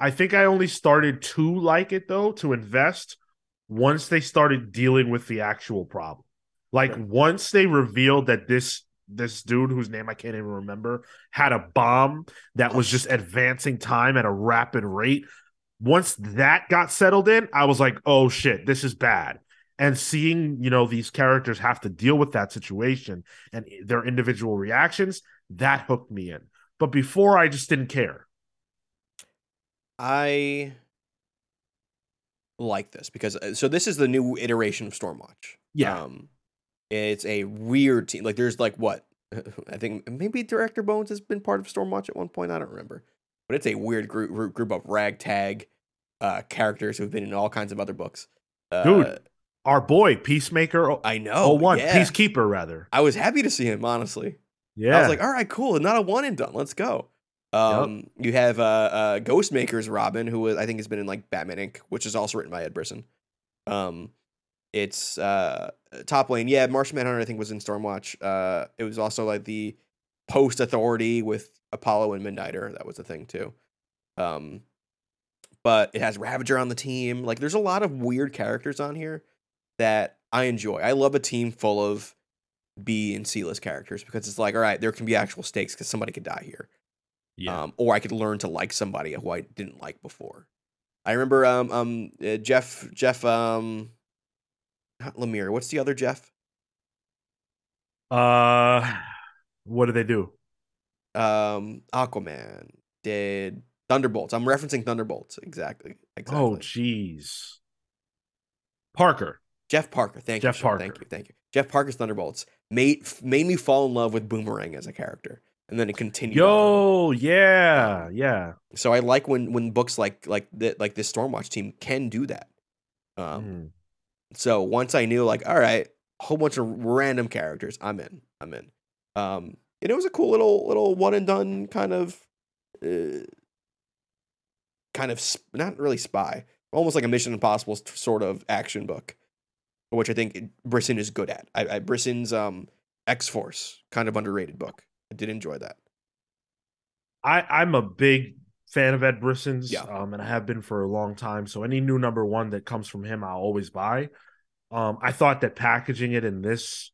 I think I only started to like it though to invest once they started dealing with the actual problem. Like once they revealed that this this dude whose name I can't even remember had a bomb that was just advancing time at a rapid rate. Once that got settled in, I was like, "Oh shit, this is bad." And seeing, you know, these characters have to deal with that situation and their individual reactions, that hooked me in. But before I just didn't care. I like this because uh, so this is the new iteration of Stormwatch. Yeah. Um, it's a weird team. Like there's like what I think maybe Director Bones has been part of Stormwatch at one point. I don't remember, but it's a weird group group, of ragtag uh, characters who've been in all kinds of other books. Uh, Dude, Our boy, Peacemaker I know. oh, one, yeah. Peacekeeper rather. I was happy to see him. Honestly, Yeah. I was like, all right, cool. Not a one and done. Let's go. Um, you have uh, uh, Ghostmaker's Robin, who I think has been in like Batman Inc., which is also written by Ed Brisson. Um, it's uh, top lane. Yeah, Martian Manhunter I think was in Stormwatch. Uh, it was also like the post Authority with Apollo and Midnighter. That was a thing too. Um, but it has Ravager on the team. Like, there's a lot of weird characters on here that I enjoy. I love a team full of B and C list characters because it's like, all right, there can be actual stakes because somebody could die here. yeah. Um, or I could learn to like somebody who I didn't like before. I remember um um uh, Jeff Jeff um not Lemire. What's the other Jeff? uh what do they do? Um Aquaman. did Thunderbolts. I'm referencing Thunderbolts exactly. Exactly. Oh, jeez. Parker. Jeff Parker. Thank Jeff you. Sean. Parker. Thank you. Thank you. Jeff Parker's Thunderbolts made made me fall in love with Boomerang as a character, and then it continued. on. Yo, yeah, yeah. So I like when when books like like that like this Stormwatch team can do that. Um, Mm. So once I knew, like, all right, a whole bunch of random characters, I'm in. I'm in. Um, and it was a cool little little one and done kind of, uh, kind of sp- not really spy, almost like a Mission Impossible sort of action book, which I think Brisson is good at. I, I Brisson's um X Force kind of underrated book. I did enjoy that. I I'm a big fan of Ed Brisson's, Yeah. um, and I have been for a long time. So any new number one that comes from him, I'll always buy. Um, I thought that packaging it in this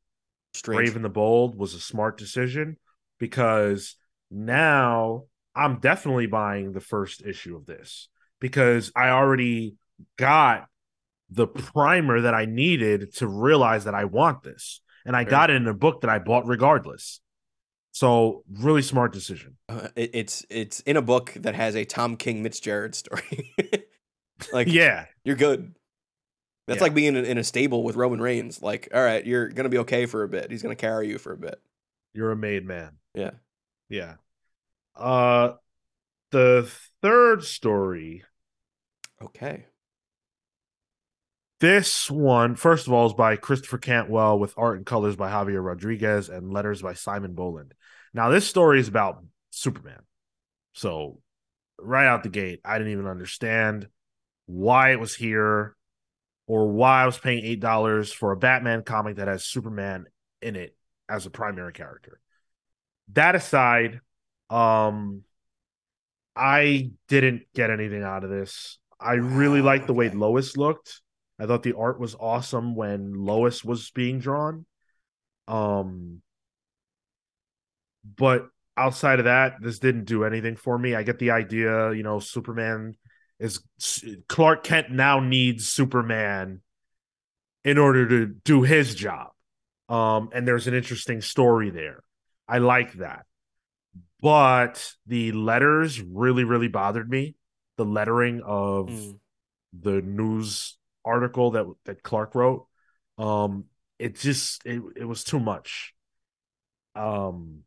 Strange. Brave and the Bold was a smart decision because now I'm definitely buying the first issue of this because I already got the primer that I needed to realize that I want this. And I got it in a book that I bought regardless. So, really smart decision. Uh, it, it's it's in a book that has a Tom King Mitch Gerads story. like yeah. you're good. That's Yeah. like being in, in a stable with Roman Reigns. Like, all right, you're gonna be okay for a bit. He's gonna carry you for a bit. You're a made man. Yeah. Yeah. Uh the third story Okay. This one, first of all, is by Christopher Cantwell with art and colors by Javier Rodriguez and letters by Simon Bowland. Now, this story is about Superman. So, right out the gate, I didn't even understand why it was here or why I was paying $8 for a Batman comic that has Superman in it as a primary character. That aside, um I didn't get anything out of this. I really liked the way. Lois looked. I thought the art was awesome when Lois was being drawn. Um but outside of that, this didn't do anything for me. I get the idea, you know, Superman is Clark Kent now needs Superman in order to do his job. Um and there's an interesting story there. I like that. But the letters really really bothered me. The lettering of Mm. the news article that that Clark wrote. Um, it just it it was too much. Um,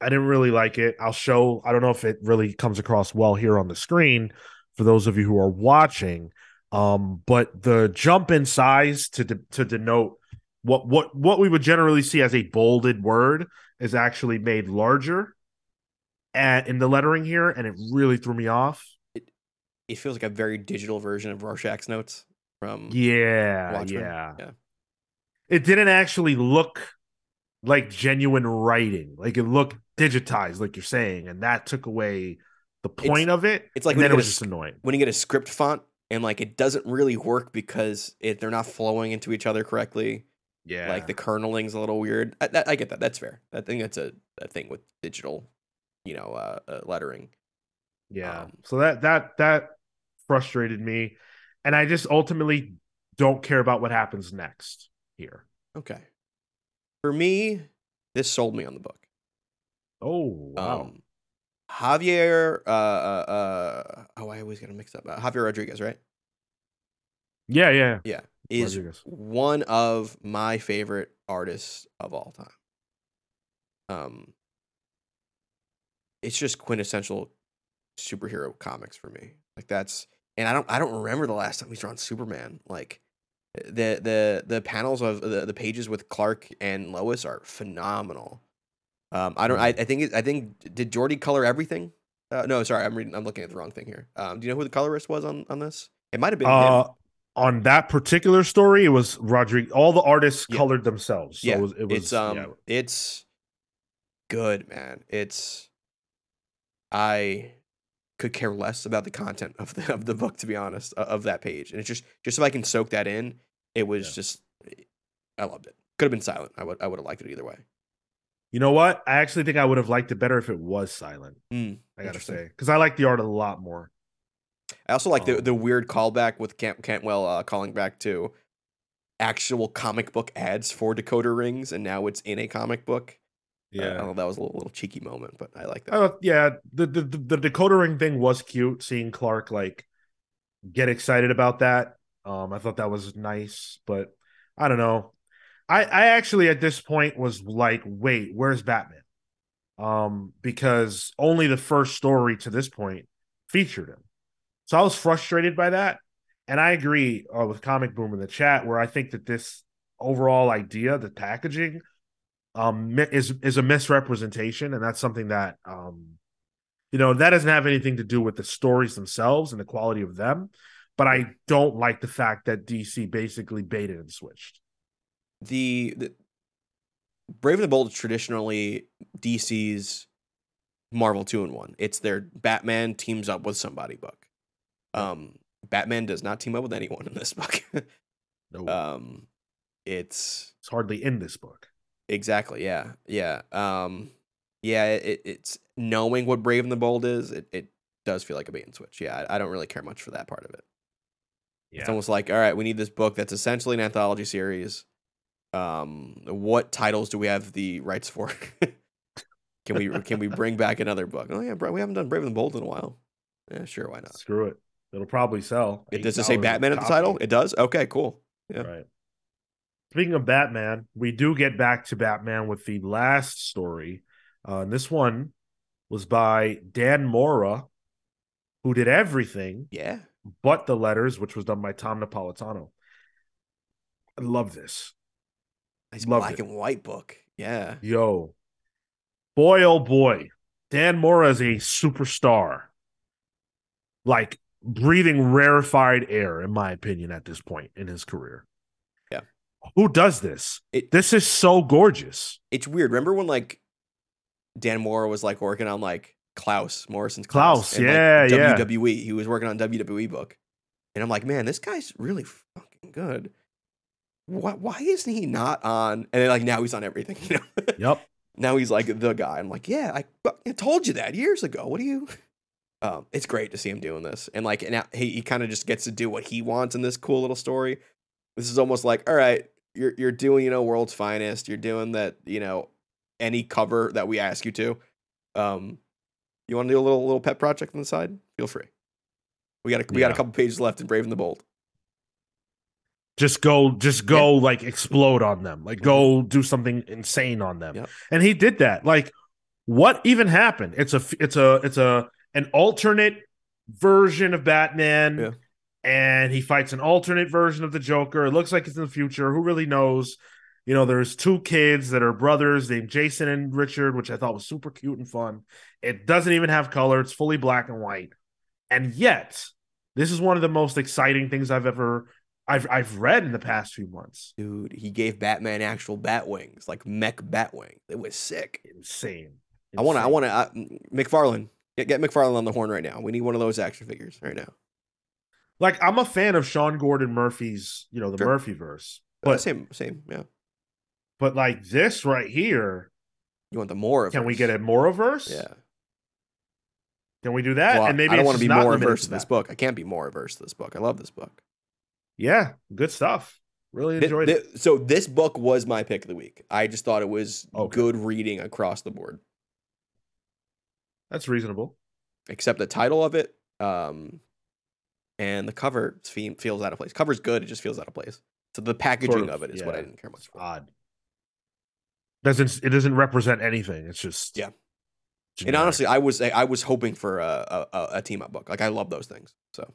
I didn't really like it. I'll show. I don't know if it really comes across well here on the screen for those of you who are watching. Um, but the jump in size to de- to denote what what what we would generally see as a bolded word is actually made larger at, in the lettering here, and it really threw me off. It feels like a very digital version of Rorschach's notes from Yeah, Watchmen? yeah, Yeah. It didn't actually look like genuine writing. Like it looked digitized, like you're saying, and that took away the point of it. it's like when then it was a just annoying. when you get a script font and like it doesn't really work because it they're not flowing into each other correctly. Yeah, Like the kerneling's a little weird. I, that, I get that. That's fair. I think that's a, a thing with digital, you know, uh, uh, lettering. yeah. um, so that that that frustrated me, and I just ultimately don't care about what happens next here. Okay. For me, this sold me on the book. Oh wow, Um, Javier, uh, uh, uh, oh, I always get to mix up. Uh, Javier Rodriguez, right? yeah, yeah. Yeah, is Rodriguez. one of my favorite artists of all time. Um, it's just quintessential superhero comics for me. Like that's, and I don't, I don't remember the last time he's drawn Superman. Like the the the panels of the, the pages with Clark and Lois are phenomenal. Um, I don't, I, I think, it, I think, did Jordy color everything? Uh, no, sorry, I'm reading, I'm looking at the wrong thing here. Um, do you know who the colorist was on on this? It might have been him. Uh, on that particular story, it was Rodriguez. All the artists Yeah. colored themselves. So yeah, it was, it was it's um, yeah. it's good, man. It's I could care less about the content of the of the book, to be honest, of that page, and it's just just if I can soak that in, it was Yeah. just I loved it. Could have been silent. I would I would have liked it either way. You know what? I actually think I would have liked it better if it was silent. Mm, I gotta say, because I like the art a lot more. I also like the Um, the weird callback with Camp Cantwell uh, calling back to actual comic book ads for decoder rings, and now it's in a comic book. I thought that was a little, little cheeky moment, but I like that. Uh, yeah, the, the the decoder ring thing was cute. Seeing Clark like get excited about that, um, I thought that was nice. But I don't know. I I actually at this point was like, wait, where's Batman? Um, because only the first story to this point featured him. So I was frustrated by that. And I agree uh, with Comic Boom in the chat, where I think that this overall idea, the packaging, um, is is a misrepresentation, and that's something that um, you know, that doesn't have anything to do with the stories themselves and the quality of them. But I don't like the fact that DC basically baited and switched. The, the Brave and the Bold is traditionally DC's Marvel two in one. It's their Batman teams up with somebody book. Um, Batman does not team up with anyone in this book. No, um, it's it's hardly in this book. Exactly yeah, yeah, um, yeah. It, it's knowing what Brave and the Bold is. It, it does feel like a bait and switch. Yeah, I, I don't really care much for that part of it. Yeah. It's almost like all right, we need this book that's essentially an anthology series. Um, what titles do we have the rights for? can we can we bring back another book? Oh yeah, bro, we haven't done Brave and the Bold in a while. Yeah, sure, why not? screw it. It'll probably sell. It does it say Batman at the title? It does. Okay, cool. Yeah. Right. Speaking of Batman, we do get back to Batman with the last story. Uh, and this one was by Dan Mora, who did everything Yeah, but the letters, which was done by Tom Napolitano. I love this. nice Loved black it. and white book. Yeah, Yo, boy, oh boy. Dan Mora is a superstar. Like breathing rarefied air, in my opinion, at this point in his career. Who does this? It- this is so gorgeous. it's weird. Remember when like Dan Mora was like working on like Klaus Morrison's Klaus, and, like, yeah, yeah. WWE. He was working on WWE book, and I'm like, man, this guy's really fucking good. Why, why isn't he not on? And then like now he's on everything. You know, Yep. now he's like the guy. I'm like, yeah, I, I told you that years ago. What do you? Um, it's great to see him doing this, and like now he, he kind of just gets to do what he wants in this cool little story. This is almost like, all right, you're you're doing you know world's finest. You're doing that you know any cover that we ask you to. Um, you want to do a little little pet project on the side? Feel free. We got a, we got a couple pages left in Brave and the Bold. Just go, just go like explode on them. Like go do something insane on them. Yep. And he did that. Like, what even happened? It's a it's a it's a an alternate version of Batman. Yeah. And he fights an alternate version of the Joker. It looks like it's in the future. Who really knows? You know, there's two kids that are brothers named Jason and Richard, which I thought was super cute and fun. It doesn't even have color, it's fully black and white. And yet, this is one of the most exciting things I've ever I've I've read in the past few months. Dude, he gave Batman actual bat wings, like mech bat wings. It was sick. Insane. I want to. I want to. Uh, McFarlane, get get McFarlane on the horn right now. We need one of those action figures right now. Like I'm a fan of Sean Gordon Murphy's, you know, the Sure. Murphy verse. But But same, same. Yeah. but like this right here, You want the more? Of? Can we get a more verse? Yeah. Can we do that? Well, and maybe I don't want to be more averse to this book. I can't be more averse to this book. I love this book. Yeah, good stuff. Really enjoyed it. So this book was my pick of the week. I just thought it was Okay. good reading across the board, That's reasonable. except the title of it, um, and the cover fe- feels out of place. Cover's good. It just feels out of place. So the packaging of, of, it is what I didn't care much for. Odd. Doesn't it doesn't represent anything. It's just Yeah. And honestly, I was I was hoping for a a, a- team up book. Like I love those things. So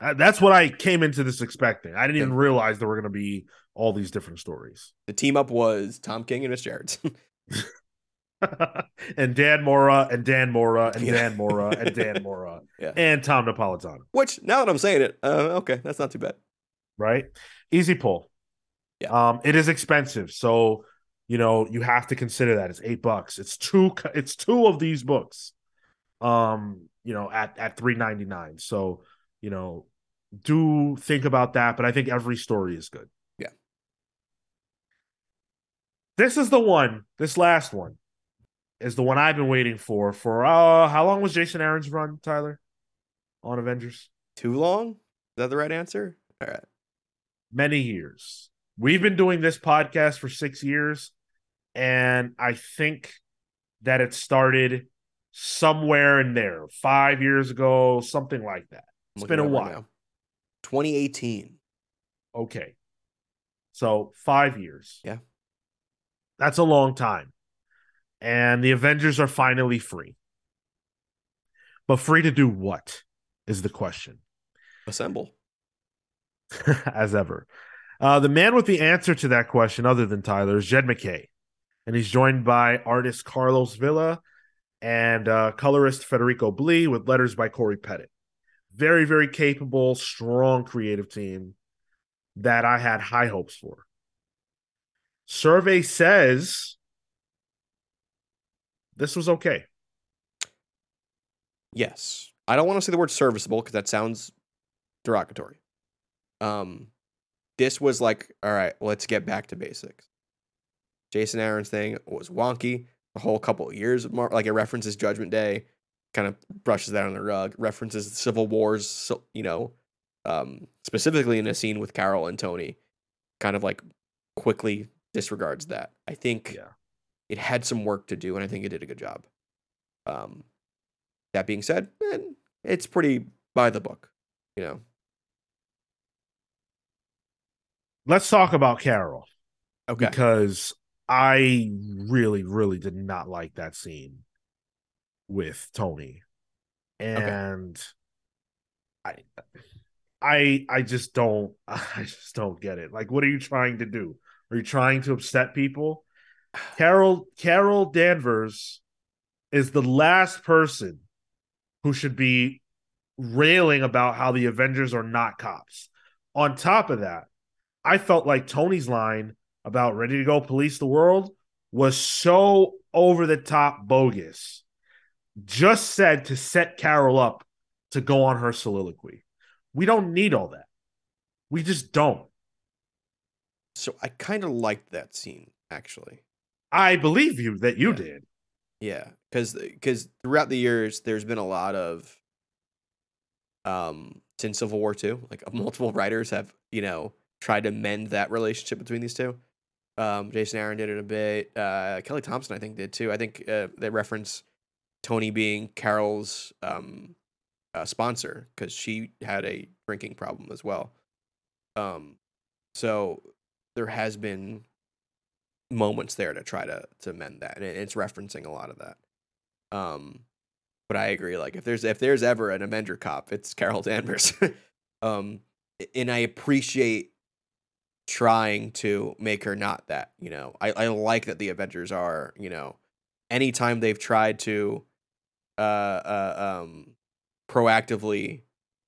Uh, that's what I came into this expecting. I didn't Yeah. even realize there were going to be all these different stories. the team up was Tom King and Mitch Gerads. and Dan Mora and Dan Mora and. Dan Mora and Dan Mora Yeah. and Tom Napolitano. Which now that I'm saying it, uh, okay, that's not too bad. right? Easy pull. Yeah. Um, it is expensive, so you know you have to consider that it's eight bucks. It's two. It's two of these books. Um, you know, at at three ninety nine. So you know, do think about that. But I think every story is good. Yeah. This is the one. This last one is the one I've been waiting for. For uh, how long was Jason Aaron's run, Tyler, on Avengers? Too long? Is that the right answer? All right. many years. We've been doing this podcast for six years. And I think that it started somewhere in there, five years ago, something like that. It's been a up right while. 2018. Okay. So five years. Yeah. That's a long time. And the Avengers are finally free. But free to do what is the question, Assemble. as ever. Uh, the man with the answer to that question, other than Tyler, is Jed MacKay. And he's joined by artist Carlos Villa and uh, colorist Federico Blee with letters by Cory Petit. Very, very capable, strong, creative team that I had high hopes for. Survey says this was okay. Yes. I don't want to say the word serviceable because that sounds derogatory. Um, this was like, all right, let's get back to basics. Jason Aaron's thing was wonky. The whole couple of years, like it references Judgment Day, kind of brushes that on the rug. References the Civil Wars, so, you know, um, specifically in a scene with Carol and Tony, kind of like quickly disregards that. I think Yeah. It had some work to do, and I think it did a good job. Um, that being said, it's pretty by the book, you know. Let's talk about Carol Okay. because I really, really did not like that scene with Tony. And I I I just don't I just don't get it. Like what are you trying to do? Are you trying to upset people? Carol Carol Danvers is the last person who should be railing about how the Avengers are not cops. On top of that, I felt like Tony's line about ready to go police the world was so over the top bogus. Just said to set Carol up to go on her soliloquy. We don't need all that. We just don't. So I kind of liked that scene actually. I believe you that you Yeah. did. Yeah, because because throughout the years, there's been a lot of um since Civil War two, like multiple writers have you know tried to mend that relationship between these two. Um, Jason Aaron did it a bit. Uh, Kelly Thompson, I think, did too. I think uh, they reference Tony being Carol's um, uh, sponsor because she had a drinking problem as well. Um, so there has been moments there to try to to mend that, and it's referencing a lot of that. Um, but I agree. Like if there's if there's ever an Avenger cop, it's Carol Danvers. um, and I appreciate trying to make her not that. You know, I I like that the Avengers are. You know, anytime they've tried to, uh, uh um, proactively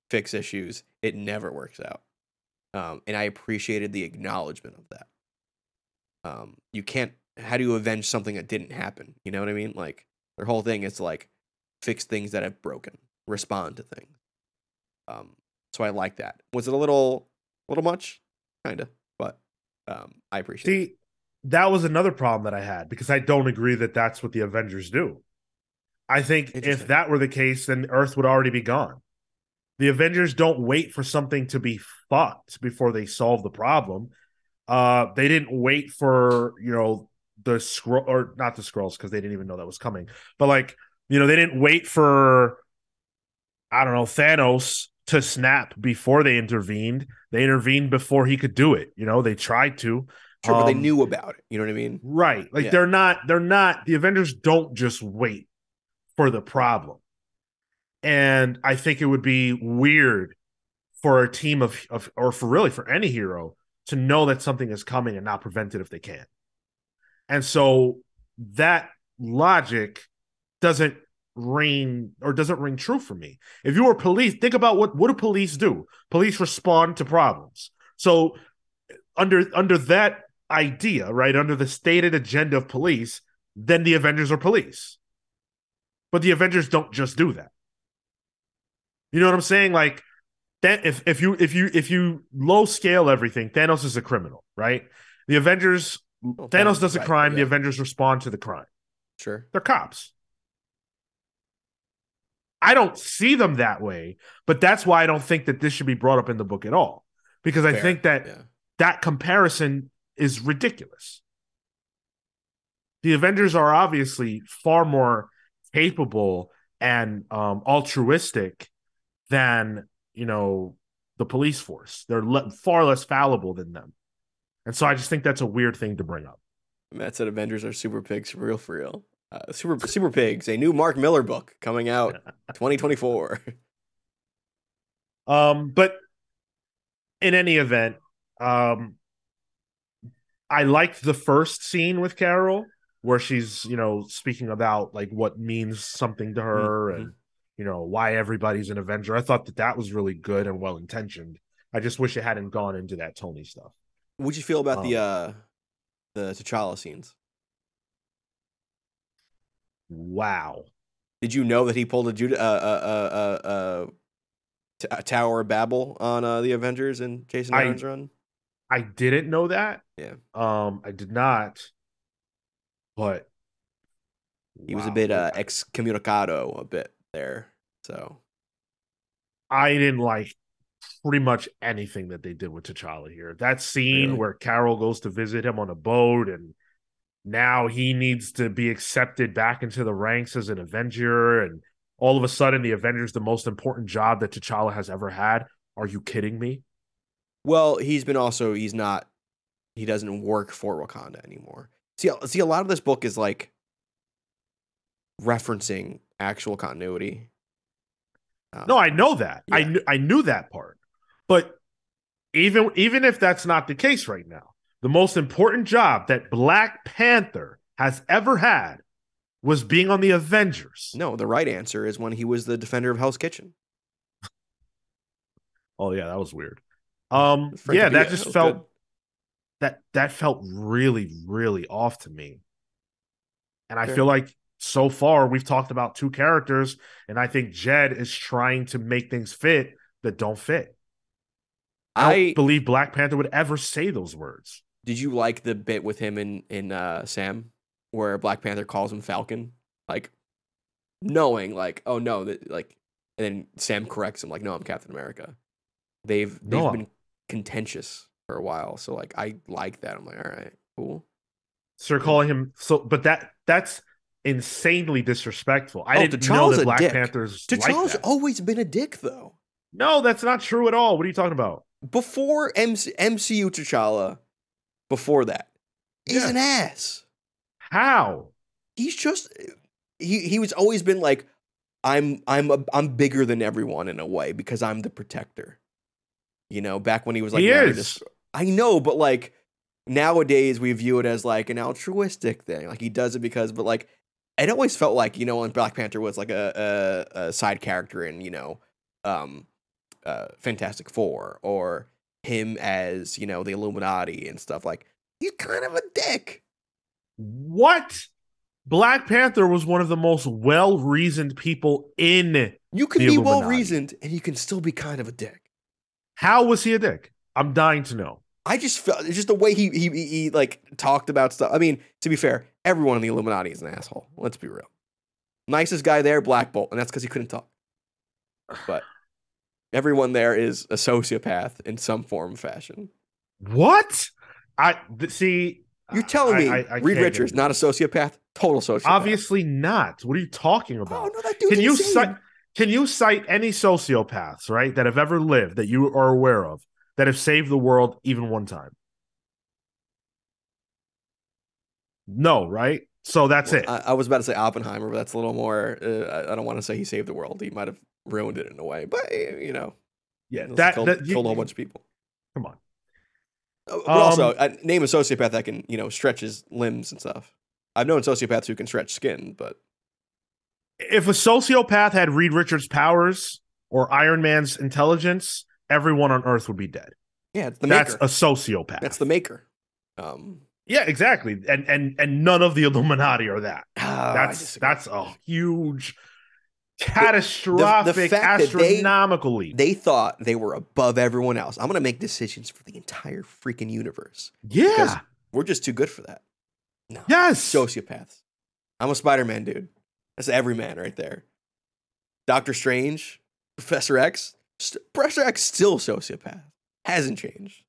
fix issues, it never works out. Um, and I appreciated the acknowledgement of that. Um, you can't. How do you avenge something that didn't happen? You know what I mean? Like their whole thing is to like fix things that have broken, respond to things. Um, so I like that. Was it a little, a little much? Kind of, but um, I appreciate. it. See, that was another problem that I had because I don't agree that that's what the Avengers do. I think if that were the case, then Earth would already be gone. The Avengers don't wait for something to be fucked before they solve the problem. Uh, they didn't wait for you know the scroll or not the scrolls because they didn't even know that was coming. But like you know, they didn't wait for I don't know Thanos to snap before they intervened. They intervened before he could do it. You know, they tried to. Sure, but they Um, knew about it. You know what I mean? Right. Like Yeah. they're not they're not the Avengers don't just wait for the problem. And I think it would be weird for a team of, of or for really for any hero to know that something is coming and not prevent it if they can. And so that logic doesn't ring or doesn't ring true for me. If you were police, think about what what do police do? Police respond to problems. So under under that idea, right, under the stated agenda of police, then the Avengers are police. But the Avengers don't just do that. You know what I'm saying? Like that if if you if you if you low scale everything, Thanos is a criminal, right? The Avengers Well, Thanos does a right, crime, the Avengers respond to the crime. Sure. They're cops. I don't see them that way, but that's why I don't think that this should be brought up in the book at all. Because I think that yeah. that comparison is ridiculous. the Avengers are obviously far more capable and um, altruistic than you know the police force. They're le- far less fallible than them, and so I just think that's a weird thing to bring up. Matt said Avengers are super pigs for real, for real. Uh, super Super Pigs, a new Mark Millar book coming out 2024. Um, but in any event, um, I liked the first scene with Carol where she's, you know, speaking about like what means something to her Mhm. and you know why everybody's an Avenger. I thought that that was really good and well intentioned. I just wish it hadn't gone into that Tony stuff. What'd you feel about the Um, uh the T'Challa scenes? Wow. Did you know that he pulled a Judah, uh, uh, uh, uh, uh, t- a Tower of Babel on uh, the Avengers and Jason I- Aaron's run? I didn't know that. Yeah. Um, I did not. But He was a bit uh, excommunicado a bit there. So I didn't like pretty much anything that they did with T'Challa here. That scene Really? where Carol goes to visit him on a boat and now he needs to be accepted back into the ranks as an Avenger and all of a sudden the Avengers the most important job that T'Challa has ever had. Are you kidding me? well, he's been also he's not he doesn't work for Wakanda anymore. See, see, a lot of this book is like referencing actual continuity. Um, No, I know that. I Yeah. knew I knew that part. But even even if that's not the case right now, the most important job that Black Panther has ever had was being on the Avengers. no, the right answer is when he was the defender of Hell's Kitchen. Oh yeah, that was weird. Um Frank yeah, that just was felt good. that that felt really really off to me. And I Fair. feel like so far we've talked about two characters and I think Jed is trying to make things fit that don't fit. I don't believe Black Panther would ever say those words. did you like the bit with him in in uh, Sam where Black Panther calls him Falcon, like knowing like oh no that like, and then Sam corrects him like no I'm Captain America. They've they've No. been contentious for a while, so like I like that. I'm like all right, cool. So they're calling him so, but that that's insanely disrespectful. I Oh, didn't know that Black dick. Panthers like T'Challa's that. always been a dick though. No, that's not true at all. What are you talking about? Before MC- MCU T'Challa, before that, is Yeah. an ass. How? he's just he he was always been like I'm I'm a, I'm bigger than everyone in a way because I'm the protector. You know, back when he was like he is. I know, but like nowadays we view it as like an altruistic thing. Like he does it because but like it always felt like, you know, when Black Panther was like a a, a side character in, you know, um uh Fantastic Four or him as, you know, the Illuminati and stuff like he's kind of a dick. What? Black Panther was one of the most well reasoned people in. You can be well reasoned and you can still be kind of a dick. How was he a dick? I'm dying to know. I just felt it's just the way he, he he like talked about stuff. I mean, to be fair, everyone in the Illuminati is an asshole. Let's be real. Nicest guy there, Black Bolt, and that's because he couldn't talk. But everyone there is a sociopath in some form or fashion. What? I see. You're telling me I- I can't Reed Richards not a sociopath? Total sociopath. Obviously not. What are you talking about? Oh no, that dude's can you insane. cite can you cite any sociopaths right that have ever lived that you are aware of that have saved the world even one time no right so that's Well, it I, I was about to say Oppenheimer, but that's a little more. Uh, I, I don't want to say he saved the world. He might have ruined it in a way, but uh, you know, yeah that, killed, that you- killed a whole bunch of people. come on Uh, But also, Um, uh, name a sociopath that can, you know, stretch his limbs and stuff. I've known sociopaths who can stretch skin, but if a sociopath had reed richards powers or iron man's intelligence everyone on earth would be dead yeah, it's the that's maker. a sociopath That's the maker. Um, yeah exactly and and and none of the illuminati are that I that's that's a huge catastrophic that they- astronomical leap they thought they were above everyone else. I'm gonna make decisions for the entire freaking universe. yeah We're just too good for that. No, yes sociopaths. I'm a Spider-Man dude. That's every man right there. Doctor Strange, Professor X, st- X still sociopath. Hasn't changed.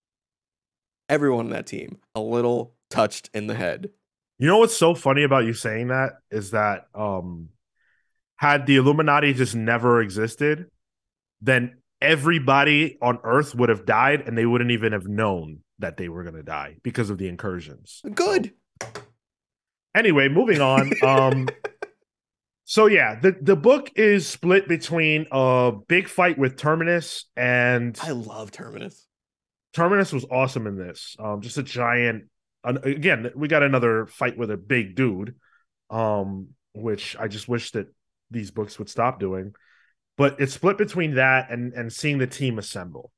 Everyone on that team a little touched in the head. You know what's so funny about you saying that is that um had the Illuminati just never existed, then everybody on Earth would have died and they wouldn't even have known that they were going to die because of the incursions. Good. So, anyway, moving on. Um so yeah, the the book is split between a big fight with Terminus and I love Terminus. Terminus was awesome in this. Um just a giant again, we got another fight with a big dude, um, which I just wish that these books would stop doing. But it's split between that and and seeing the team assemble.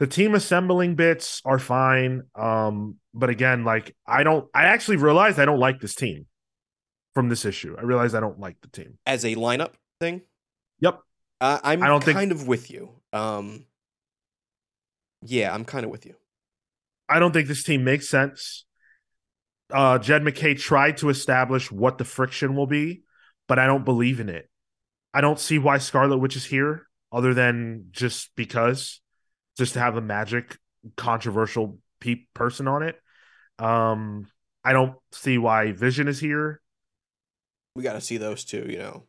The team assembling bits are fine, um, but again, like I don't. I actually realized I don't like this team from this issue. I realize I don't like the team as a lineup thing. Yep, uh, I'm I don't kind think... of with you. Um, yeah, I'm kind of with you. I don't think this team makes sense. Uh, Jed MacKay tried to establish what the friction will be, but I don't believe in it. I don't see why Scarlet Witch is here other than just because, just to have a magic controversial pe- person on it. Um, I don't see why Vision is here. We got to see those two, you know.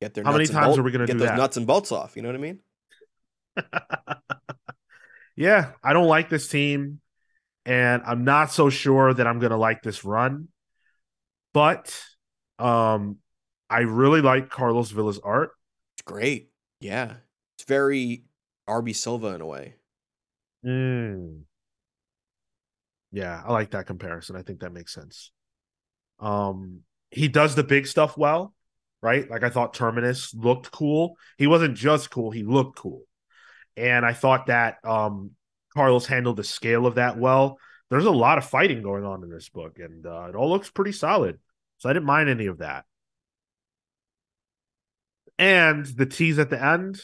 Get their how many times are we going to do those that? nuts and bolts off? You know what I mean? yeah, I don't like this team, and I'm not so sure that I'm going to like this run. But um, I really like Carlos Villa's art. It's great. Yeah, it's very RB Silva in a way. Mm. Yeah, I like that comparison. I think that makes sense. Um, he does the big stuff well, right? Like I thought Terminus looked cool. He wasn't just cool; he looked cool and I thought that um, Carlos handled the scale of that well. There's a lot of fighting going on in this book, and uh, it all looks pretty solid. So I didn't mind any of that. And the tease at the end,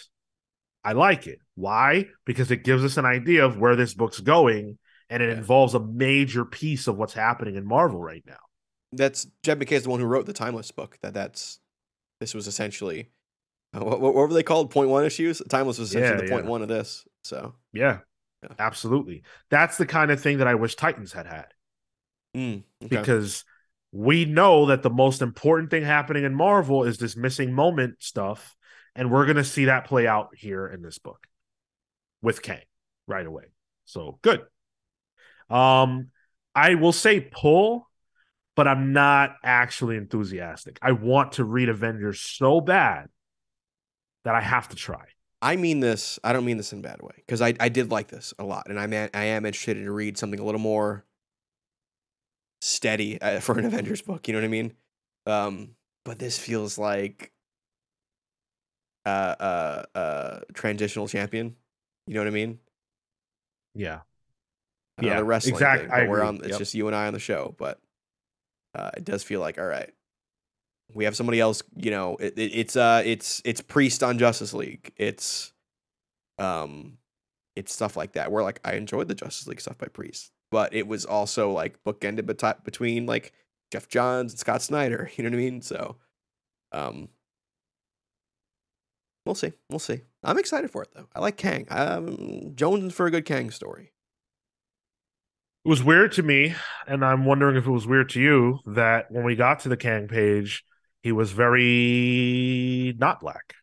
I like it. Why? Because it gives us an idea of where this book's going, and it yeah. involves a major piece of what's happening in Marvel right now. That's Jed MacKay is the one who wrote the Timeless book. That that's this was essentially what, what, were they called? Point one issues. Timeless was essentially yeah, the yeah. one of this. So yeah, yeah, absolutely. That's the kind of thing that I wish Titans had had. Mm, okay. Because we know that the most important thing happening in Marvel is this missing moment stuff, and we're gonna see that play out here in this book with Kang right away. So good. Um, I will say pull, but I'm not actually enthusiastic. I want to read Avengers so bad that I have to try. I mean this. I don't mean this in a bad way because I, I did like this a lot, and I'm I am interested to read something a little more steady uh, for an Avengers book. You know what I mean? Um, but this feels like uh uh uh transitional champion. You know what I mean? Yeah. yeah, wrestling exactly. Thing, we're on. It's yep. just you and I on the show, but uh, it does feel like all right. We have somebody else. You know, it, it, it's uh, it's it's Priest on Justice League. It's um, it's stuff like that. Where like I enjoyed the Justice League stuff by Priest, but it was also like bookended bet- between like Geoff Johns and Scott Snyder. You know what I mean? So, um, we'll see. We'll see. I'm excited for it though. I like Kang. Um, Jones for a good Kang story. It was weird to me, and I'm wondering if it was weird to you that when we got to the Kang page, he was very not black.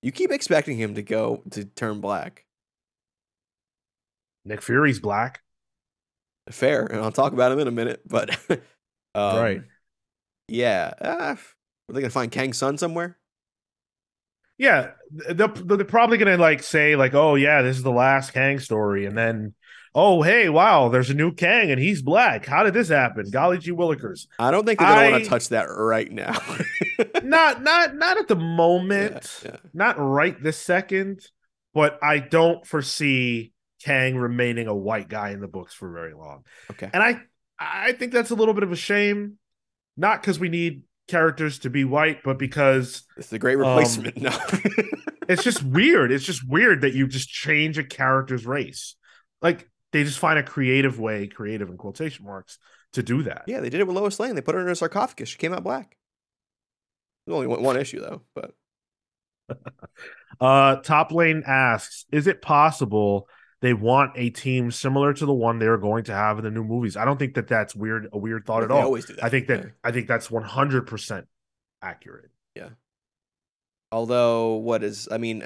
You keep expecting him to go to turn black. Nick Fury's black. Fair, and I'll talk about him in a minute. But um, right, yeah, uh, are they gonna find Kang's son somewhere? Yeah, they're, they're probably gonna like say like, "Oh yeah, this is the last Kang story," and then oh hey wow there's a new kang and he's black. How did this happen? Golly gee willikers i don't think they're gonna want to touch that right now. Not not not at the moment. Yeah, yeah. not right this second but i don't foresee kang remaining a white guy in the books for very long. Okay. And i i think that's a little bit of a shame not because we need characters to be white but because it's a great replacement um, no. it's just weird. It's just weird that you just change a character's race. Like they just find a creative way, creative in quotation marks, to do that. Yeah, they did it with Lois Lane. They put her in a sarcophagus. She came out black. only one issue though, but uh Top Lane asks, is it possible they want a team similar to the one they're going to have in the new movies. I don't think that that's weird a weird thought at They all. always do that. I think that yeah. I think that's 100% accurate. Yeah. Although, what is? I mean,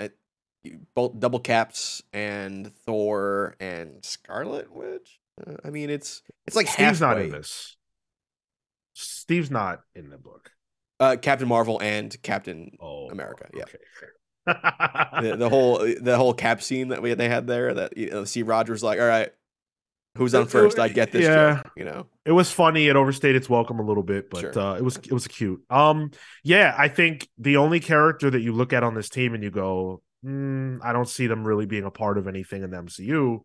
both double caps and Thor and Scarlet Witch. Uh, I mean, it's it's like Steve's halfway. not in this. Steve's not in the book. Uh, Captain Marvel and Captain Oh, America, yeah. Okay. the, the whole the whole cap scene that we they had there. That you know, Steve Rogers like, all right, who's on first? I get this. yeah. joke," you know. it was funny. It overstayed its welcome a little bit, but Sure. uh, it was it was cute. Um, yeah, I think the only character that you look at on this team and you go, "Hmm, I don't see them really being a part of anything in the MCU,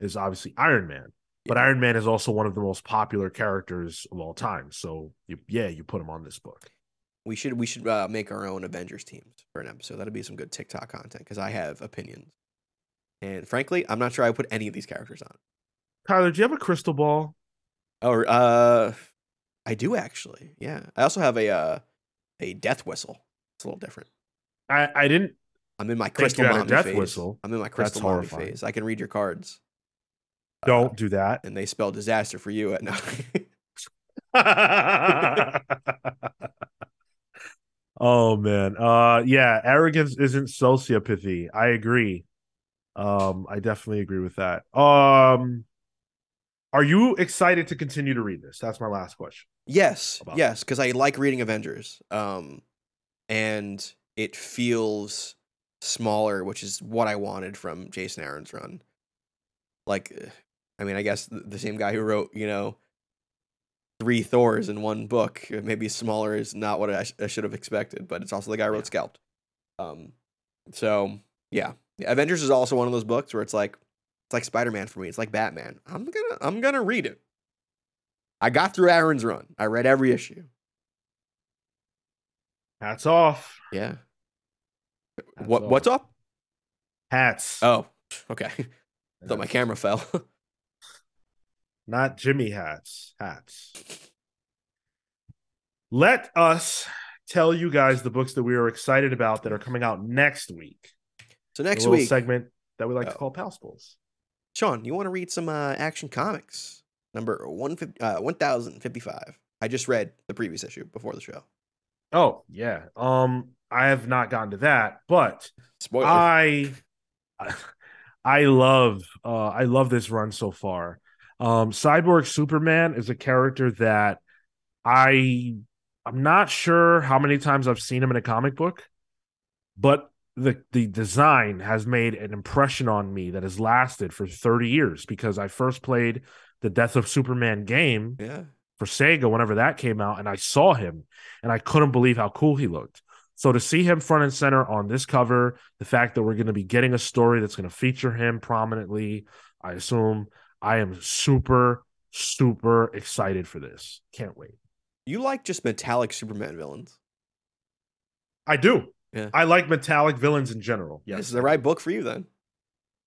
is obviously Iron Man. But Iron Man is also one of the most popular characters of all time. So you, yeah, you put him on this book. We should we should uh, make our own Avengers teams for an episode. That'd be some good TikTok content because I have opinions. And frankly, I'm not sure I would put any of these characters on. Tyler, do you have a crystal ball? Oh, uh, I do actually. Yeah, I also have a uh, a death whistle. It's a little different. I, I didn't. I'm in my crystal mommy death phase. whistle. I'm in my That's crystal mommy horrifying. phase. I can read your cards. Uh, Don't do that. and they spell disaster for you at night. oh man. Uh yeah, arrogance isn't sociopathy. I agree. Um I definitely agree with that. Um are you excited to continue to read this? That's my last question. yes, yes, because I like reading Avengers. Um, and it feels smaller, which is what I wanted from Jason Aaron's run. Like, uh, I mean, I guess the, same guy who wrote, you know, three Thors in one book. uh, Maybe smaller is not what I, sh- I should have expected, but it's also the guy who wrote Scalped. Um, so yeah, Avengers is also one of those books where it's like it's like Spider Man for me. It's like Batman. I'm gonna I'm gonna read it. I got through Aaron's run. I read every issue. Hats off. Yeah. Hats what off. what's up? Hats. Oh, okay. Thought my camera fell. Not Jimmy hats. Hats. Let us tell you guys the books that we are excited about that are coming out next week. so next week, segment that we like to Oh. call Pals Pulls. Sean, you want to read some uh, Action Comics number one uh, one thousand fifty five? I just read the previous issue before the show. Oh yeah. Um, I have not gotten to that, but Spoiler. I, I love, uh, I love this run so far. Um, Cyborg Superman is a character that I, I'm not sure how many times I've seen him in a comic book, but the the design has made an impression on me that has lasted for 30 years because I first played the Death of Superman game yeah. for Sega whenever that came out, and I saw him, and I couldn't believe how cool he looked. So to see him front and center on this cover, the fact that we're going to be getting a story that's going to feature him prominently, I assume I am super super excited for this. Can't wait. You like just metallic Superman villains. I do. Yeah. I like metallic villains in general. Yes, This is the right book for you then.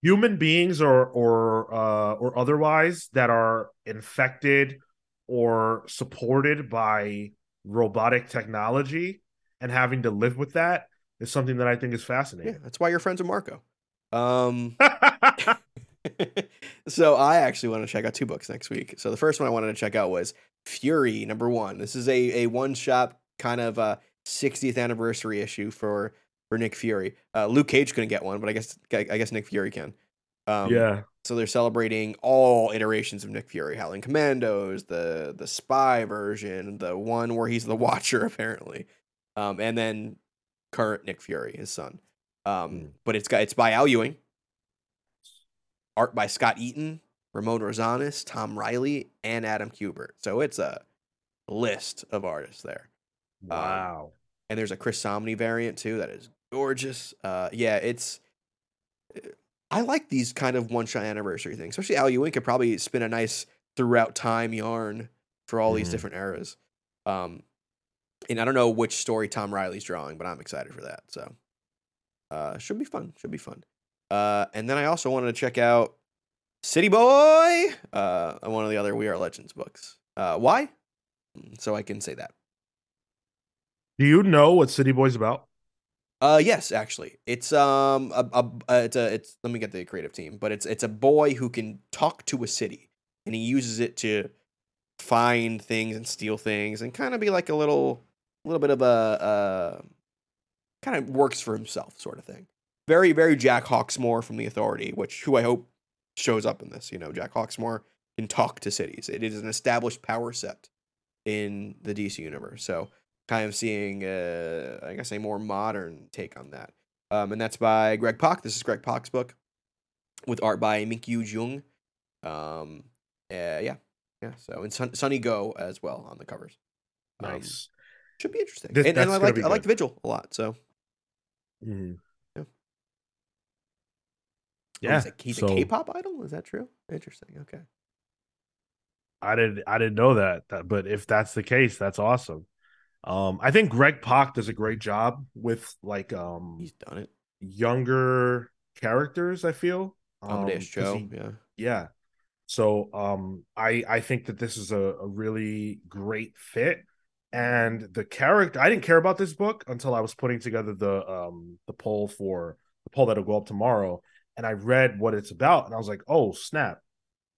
human beings or or uh, or otherwise that are infected or supported by robotic technology and having to live with that is something that I think is fascinating. Yeah, that's why you're friends with Marco. Um, so I actually want to check out two books next week. So the first one I wanted to check out was Fury number one. This is a a one shot kind of uh 60th anniversary issue for for Nick Fury. Uh, Luke Cage couldn't get one, but I guess I guess Nick Fury can. Um, yeah, So they're celebrating all iterations of Nick Fury, Howling Commandos, the the spy version, the one where he's the Watcher apparently, um, and then current Nick Fury, his son. Um, Mm. But it's got it's by Al Ewing, art by Scott Eaton, Ramon Rosales, Tom Reilly, and Adam Kubert. So it's a list of artists there, wow. and there's a Chris Samnee variant too that is gorgeous. Uh, yeah, it's. I like these kind of one shot anniversary things, especially Al Ewing could probably spin a nice throughout time yarn for all these Mhm. different eras. Um, and I don't know which story Tom Reilly's drawing, but I'm excited for that. So, uh, should be fun. Should be fun. Uh, and then I also wanted to check out City Boy, uh, one of the other We Are Legends books. Uh, why? So I can say that. Do you know what City Boy's about? Uh, yes, actually, it's um a, a, it's a it's let me get the creative team, but it's it's a boy who can talk to a city, and he uses it to find things and steal things, and kind of be like a little little bit of a uh kind of works for himself sort of thing. Very very Jack Hawksmoor from the Authority, which who I hope shows up in this. You know, Jack Hawksmoor can talk to cities. It is an established power set in the DC universe, so kind of seeing, uh, I guess, a more modern take on that. Um, and that's by Greg Pak. This is Greg Pak's book with art by Minkyu Jung. Um, uh, yeah, yeah. So and Sun- Sunny Gho as well on the covers. Um, Nice. Should be interesting. This- and, and I like I like. Vigil a lot. So Mhm. Yeah. Oh, he's a, he's so a K-pop idol. Is that true? Interesting. Okay. I didn't I didn't know that, that, but if that's the case, that's awesome. Um, I think Greg Pak does a great job with like um He's done it. younger characters. I feel um, Cho. he- yeah. yeah. So um, I I think that this is a, a really great fit, and the character I didn't care about this book until I was putting together the um the poll for the poll that'll go up tomorrow, and I read what it's about, and I was like, oh snap,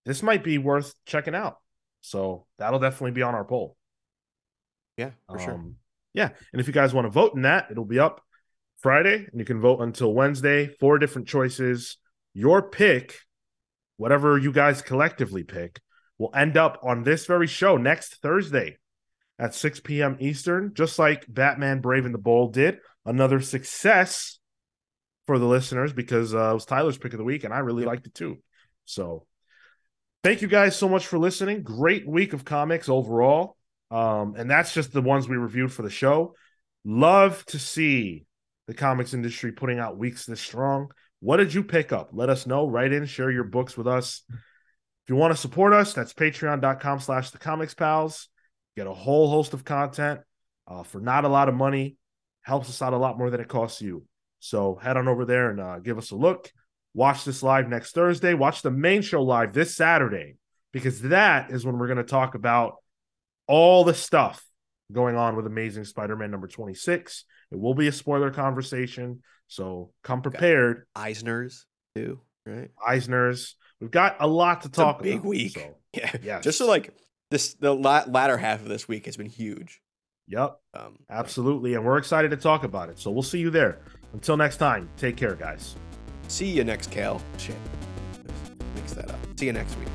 this might be worth checking out. So that'll definitely be on our poll. Yeah, for sure. Um, Yeah, and if you guys want to vote in that, it'll be up Friday, and you can vote until Wednesday. Four different choices. Your pick, whatever you guys collectively pick, will end up on this very show next Thursday at 6 p.m. Eastern, just like Batman Brave and the Bold did. Another success for the listeners because uh, it was Tyler's pick of the week, and I really liked it too. So, thank you guys so much for listening. Great week of comics overall. Um, and that's just the ones we reviewed for the show. Love to see the comics industry putting out weeks this strong. What did you pick up? Let us know. Write in, share your books with us. If you want to support us, that's patreon.com slash the comics pals. Get a whole host of content uh, for not a lot of money. Helps us out a lot more than it costs you. So head on over there and uh, give us a look. Watch this live next Thursday. Watch the main show live this Saturday because that is when we're going to talk about all the stuff going on with Amazing Spider-Man number 26. It will be a spoiler conversation, so come prepared. Eisner's too, right? Eisner's. We've got a lot to talk big about, week. so, Yeah. Yes. Just so like this, the la- latter half of this week has been huge. yep, Um, absolutely. And we're excited to talk about it. So we'll see you there. Until next time, take care, guys. See you next, Cale. Shit. Mix that up. See you next week.